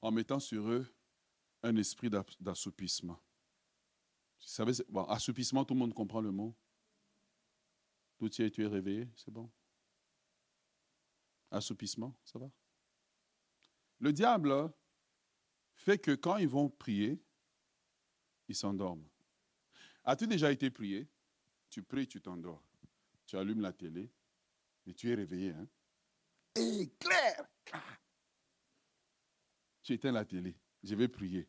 [SPEAKER 1] En mettant sur eux un esprit d'assoupissement. Assoupissement, tout le monde comprend le mot. Tout tu es, tu es réveillé, c'est bon. Assoupissement, ça va? Le diable fait que quand ils vont prier, ils s'endorment. As-tu déjà été prié? Tu pries, tu t'endors. Tu allumes la télé et tu es réveillé. Hein? Éclair Tu éteins la télé. Je vais prier.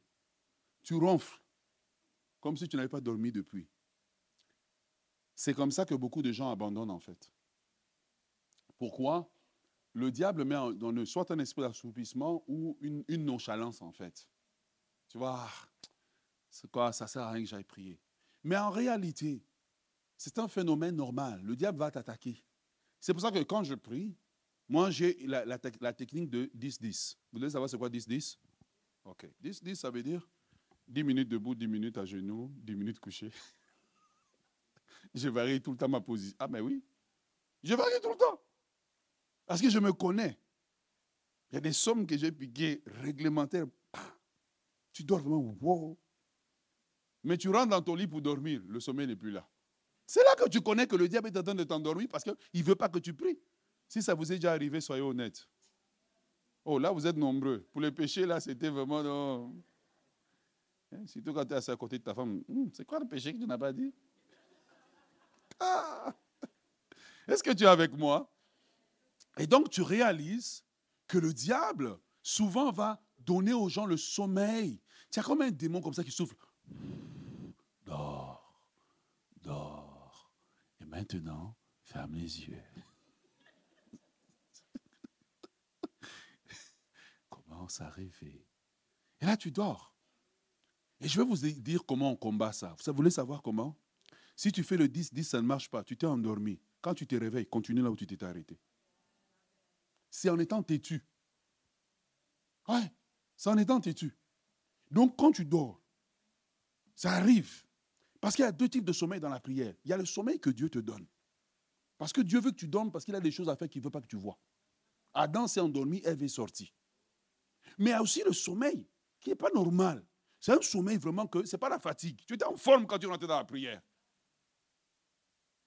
[SPEAKER 1] Tu ronfles comme si tu n'avais pas dormi depuis. C'est comme ça que beaucoup de gens abandonnent en fait. Pourquoi? Le diable met dans eux soit un esprit d'assoupissement ou une, une nonchalance en fait. Tu vois, c'est quoi? Ça sert à rien que j'aille prier. Mais en réalité, c'est un phénomène normal. Le diable va t'attaquer. C'est pour ça que quand je prie, moi j'ai la, technique de 10-10. Vous voulez savoir c'est quoi 10-10 Ok. 10-10, ça veut dire 10 minutes debout, 10 minutes à genoux, 10 minutes couché. je varie tout le temps ma position. Ah, mais oui. Je varie tout le temps. Parce que je me connais. Il y a des sommes que j'ai piquées réglementaires. Tu dors vraiment, wow. Mais tu rentres dans ton lit pour dormir, le sommeil n'est plus là. C'est là que tu connais que le diable est en train de t'endormir parce qu'il ne veut pas que tu pries. Si ça vous est déjà arrivé, soyez honnête. Oh, là, vous êtes nombreux. Pour les péchés, là, c'était vraiment. Hein, surtout quand tu es assis à côté de ta femme. Hmm, c'est quoi le péché que tu n'as pas dit? Ah! Est-ce que tu es avec moi? Et donc, tu réalises que le diable, souvent, va donner aux gens le sommeil. Tu as comme un démon comme ça qui souffle. Dors, dors. Et maintenant, ferme les yeux. Commence à rêver. Et là, tu dors. Et je vais vous dire comment on combat ça. Vous voulez savoir comment? Si tu fais le 10-10, ça ne marche pas. Tu t'es endormi. Quand tu te réveilles, continue là où tu t'es arrêté. C'est en étant têtu. Ouais, c'est en étant têtu. Donc, quand tu dors, ça arrive. Parce qu'il y a deux types de sommeil dans la prière. Il y a le sommeil que Dieu te donne. Parce que Dieu veut que tu dormes parce qu'il a des choses à faire qu'il ne veut pas que tu vois. Adam s'est endormi, Ève est sortie. Mais il y a aussi le sommeil qui n'est pas normal. C'est un sommeil vraiment que ce n'est pas la fatigue. Tu étais en forme quand tu rentrais dans la prière.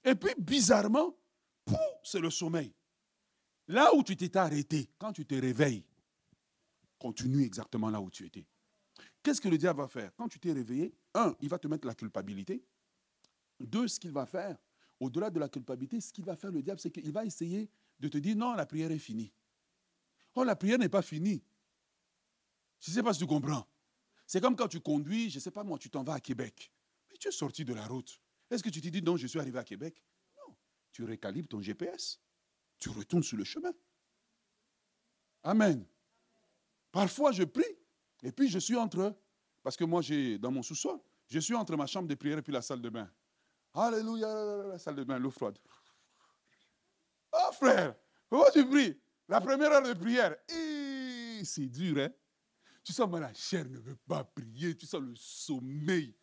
[SPEAKER 1] Et puis, bizarrement, c'est le sommeil. Là où tu t'étais arrêté, quand tu te réveilles, continue exactement là où tu étais. Qu'est-ce que le diable va faire? Quand tu t'es réveillé, un, il va te mettre la culpabilité. Deux, ce qu'il va faire, au-delà de la culpabilité, ce qu'il va faire le diable, c'est qu'il va essayer de te dire non, la prière est finie. Oh, la prière n'est pas finie. Je ne sais pas si tu comprends. C'est comme quand tu conduis, je ne sais pas moi, tu t'en vas à Québec. Mais tu es sorti de la route. Est-ce que tu te dis non, je suis arrivé à Québec? Non. Tu récalibres ton GPS. Tu retournes sur le chemin. Amen. Parfois, je prie et puis je suis entre, parce que moi, j'ai dans mon sous-sol, je suis entre ma chambre de prière et puis la salle de bain. Alléluia, la salle de bain, l'eau froide. Oh frère, comment tu pries La première heure de prière, c'est dur, hein Tu sens, que la chair ne veut pas prier, tu sens le sommeil.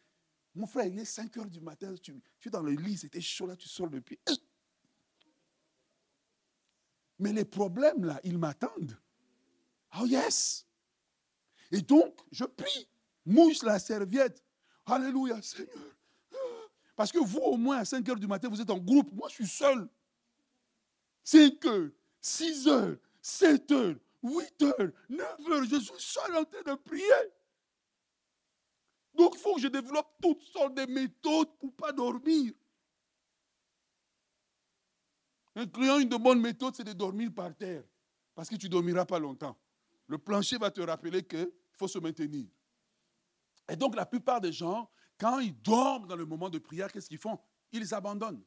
[SPEAKER 1] Mon frère, il est 5 heures du matin, tu, es dans le lit, c'était chaud là, tu sors le pied. Mais les problèmes là, ils m'attendent. Oh yes Et donc, je prie, mouche la serviette. Alléluia, Seigneur. Parce que vous, au moins, à 5 heures du matin, vous êtes en groupe. Moi, je suis seul. 5 heures, 6 heures, 7 heures, 8 heures, 9 heures, je suis seul en train de prier. Donc, il faut que je développe toutes sortes de méthodes pour ne pas dormir. Incluant une de bonnes méthodes, c'est de dormir par terre. Parce que tu ne dormiras pas longtemps. Le plancher va te rappeler qu'il faut se maintenir. Et donc, la plupart des gens, quand ils dorment dans le moment de prière, qu'est-ce qu'ils font? Ils abandonnent.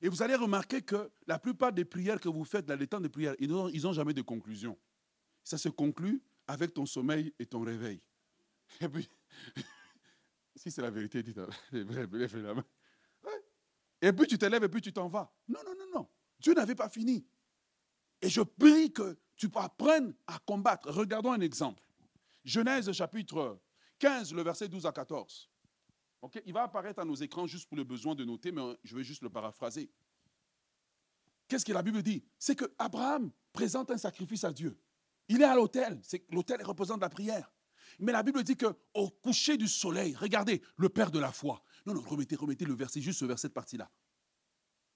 [SPEAKER 1] Et vous allez remarquer que la plupart des prières que vous faites dans les temps de prière, ils n'ont jamais de conclusion. Ça se conclut avec ton sommeil et ton réveil. Et puis, si c'est la vérité, dites la main. Et puis tu te lèves et puis tu t'en vas. Non, non, non, non. Dieu n'avait pas fini. Et je prie que tu apprennes à combattre. Regardons un exemple. Genèse chapitre 15, le verset 12 à 14. Il va apparaître à nos écrans juste pour le besoin de noter, mais je vais juste le paraphraser. Qu'est-ce que la Bible dit? C'est que Abraham présente un sacrifice à Dieu. Il est à l'autel. L'autel représente la prière. Mais la Bible dit qu'au coucher du soleil, regardez, le Père de la foi. Non, non, remettez, remettez le verset, juste ce verset de partie-là.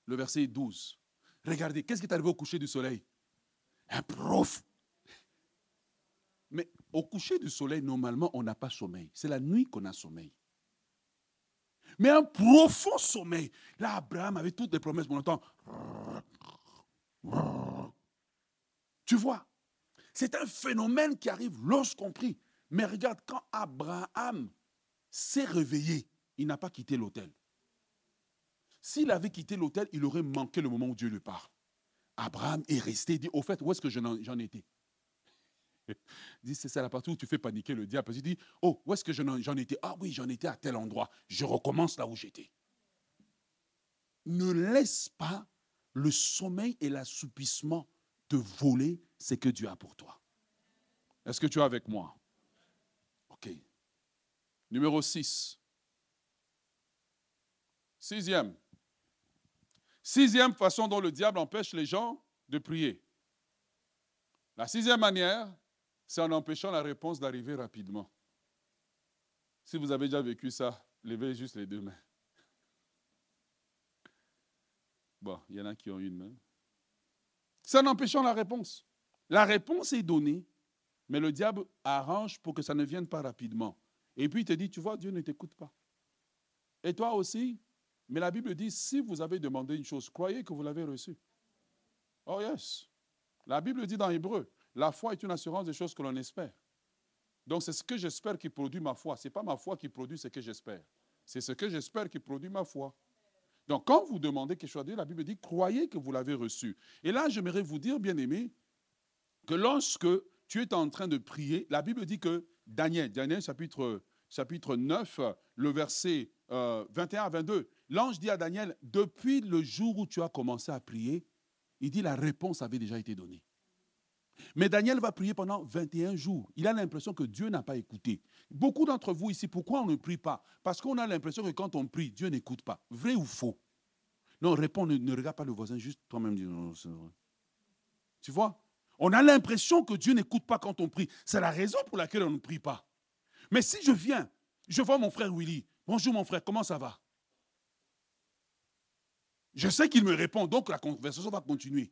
[SPEAKER 1] Le verset 12. Regardez, qu'est-ce qui est arrivé au coucher du soleil? Un prof. Mais au coucher du soleil, normalement, on n'a pas sommeil. C'est la nuit qu'on a sommeil mais un profond sommeil. Là, Abraham avait toutes les promesses, on entend. Tu vois, c'est un phénomène qui arrive lorsqu'on prie. Mais regarde, quand Abraham s'est réveillé, il n'a pas quitté l'autel. S'il avait quitté l'autel, il aurait manqué le moment où Dieu lui parle. Abraham est resté, dit, au fait, où est-ce que j'en étais? dit, c'est ça la partie où tu fais paniquer le diable. Il dit, oh, où est-ce que j'en étais? Ah oui, j'en étais à tel endroit. Je recommence là où j'étais. Ne laisse pas le sommeil et l'assoupissement te voler ce que Dieu a pour toi. Est-ce que tu es avec moi? Ok. Numéro 6. Sixième. Sixième façon dont le diable empêche les gens de prier. La sixième manière, c'est en empêchant la réponse d'arriver rapidement. Si vous avez déjà vécu ça, levez juste les deux mains. Bon, il y en a qui ont une main. C'est en empêchant la réponse. La réponse est donnée, mais le diable arrange pour que ça ne vienne pas rapidement. Et puis il te dit, tu vois, Dieu ne t'écoute pas. Et toi aussi. Mais la Bible dit, si vous avez demandé une chose, croyez que vous l'avez reçue. Oh yes. La Bible dit dans Hébreu, la foi est une assurance des choses que l'on espère. Donc c'est ce que j'espère qui produit ma foi. Ce n'est pas ma foi qui produit ce que j'espère. C'est ce que j'espère qui produit ma foi. Donc quand vous demandez quelque chose à Dieu, la Bible dit, croyez que vous l'avez reçu. Et là, j'aimerais vous dire, bien aimé, que lorsque tu es en train de prier, la Bible dit que Daniel, Daniel chapitre, chapitre 9, le verset 21 euh, à 22, l'ange dit à Daniel, depuis le jour où tu as commencé à prier, il dit la réponse avait déjà été donnée. Mais Daniel va prier pendant 21 jours. Il a l'impression que Dieu n'a pas écouté. Beaucoup d'entre vous ici, pourquoi on ne prie pas? Parce qu'on a l'impression que quand on prie, Dieu n'écoute pas. Vrai ou faux? Non, réponds, ne, regarde pas le voisin, juste toi-même Tu vois? On a l'impression que Dieu n'écoute pas quand on prie. C'est la raison pour laquelle on ne prie pas. Mais si je viens, je vois mon frère Willy. Bonjour mon frère, comment ça va? Je sais qu'il me répond, donc la conversation va continuer.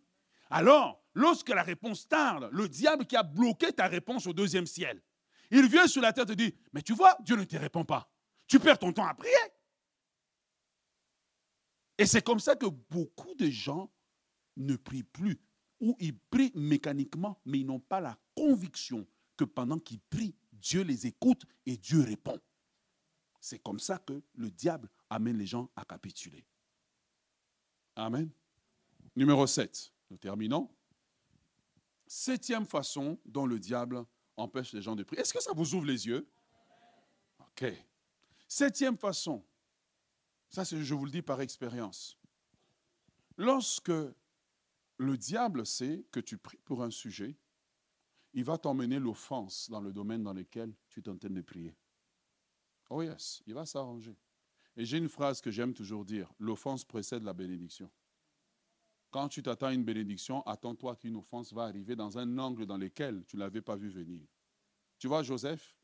[SPEAKER 1] Alors, lorsque la réponse tarde, le diable qui a bloqué ta réponse au deuxième ciel, il vient sur la terre et te dit, mais tu vois, Dieu ne te répond pas. Tu perds ton temps à prier. Et c'est comme ça que beaucoup de gens ne prient plus, ou ils prient mécaniquement, mais ils n'ont pas la conviction que pendant qu'ils prient, Dieu les écoute et Dieu répond. C'est comme ça que le diable amène les gens à capituler. Amen. Numéro 7, nous terminons. Septième façon dont le diable empêche les gens de prier. Est-ce que ça vous ouvre les yeux? Ok. Septième façon, ça je vous le dis par expérience. Lorsque le diable sait que tu pries pour un sujet, il va t'emmener l'offense dans le domaine dans lequel tu train de prier. Oh yes, il va s'arranger. Et j'ai une phrase que j'aime toujours dire, l'offense précède la bénédiction. Quand tu t'attends à une bénédiction, attends-toi qu'une offense va arriver dans un angle dans lequel tu ne l'avais pas vu venir. Tu vois Joseph?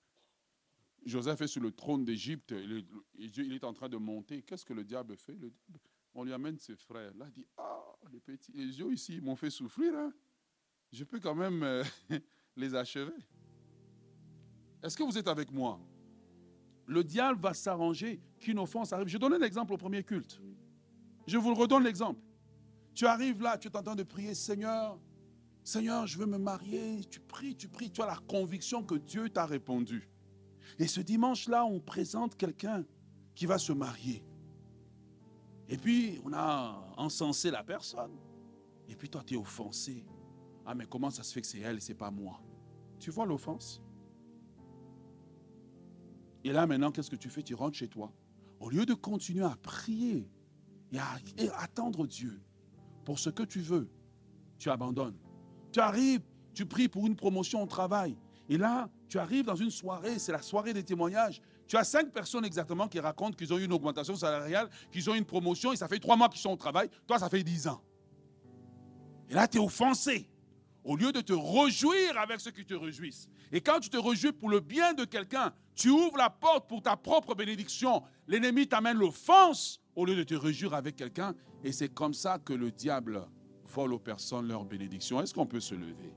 [SPEAKER 1] Joseph est sur le trône d'Égypte, il est en train de monter. Qu'est-ce que le diable fait? On lui amène ses frères. Là, il dit, ah, les petits, les yeux ici m'ont fait souffrir. Hein. Je peux quand même euh, les achever. Est-ce que vous êtes avec moi? Le diable va s'arranger qu'une offense arrive. Je donne un exemple au premier culte. Je vous redonne l'exemple. Tu arrives là, tu es en train de prier, Seigneur, Seigneur, je veux me marier. Tu pries, tu pries, tu as la conviction que Dieu t'a répondu. Et ce dimanche-là, on présente quelqu'un qui va se marier. Et puis, on a encensé la personne. Et puis, toi, tu es offensé. Ah, mais comment ça se fait que c'est elle et ce n'est pas moi? Tu vois l'offense? Et là, maintenant, qu'est-ce que tu fais? Tu rentres chez toi. Au lieu de continuer à prier et à, attendre Dieu pour ce que tu veux, tu abandonnes. Tu arrives, tu pries pour une promotion au travail. Et là, tu arrives dans une soirée, c'est la soirée des témoignages. Tu as cinq personnes exactement qui racontent qu'ils ont eu une augmentation salariale, qu'ils ont eu une promotion, et ça fait trois mois qu'ils sont au travail. Toi, ça fait dix ans. Et là, tu es offensé au lieu de te réjouir avec ceux qui te réjouissent. Et quand tu te réjouis pour le bien de quelqu'un, tu ouvres la porte pour ta propre bénédiction. L'ennemi t'amène l'offense au lieu de te réjouir avec quelqu'un. Et c'est comme ça que le diable vole aux personnes leur bénédiction. Est-ce qu'on peut se lever?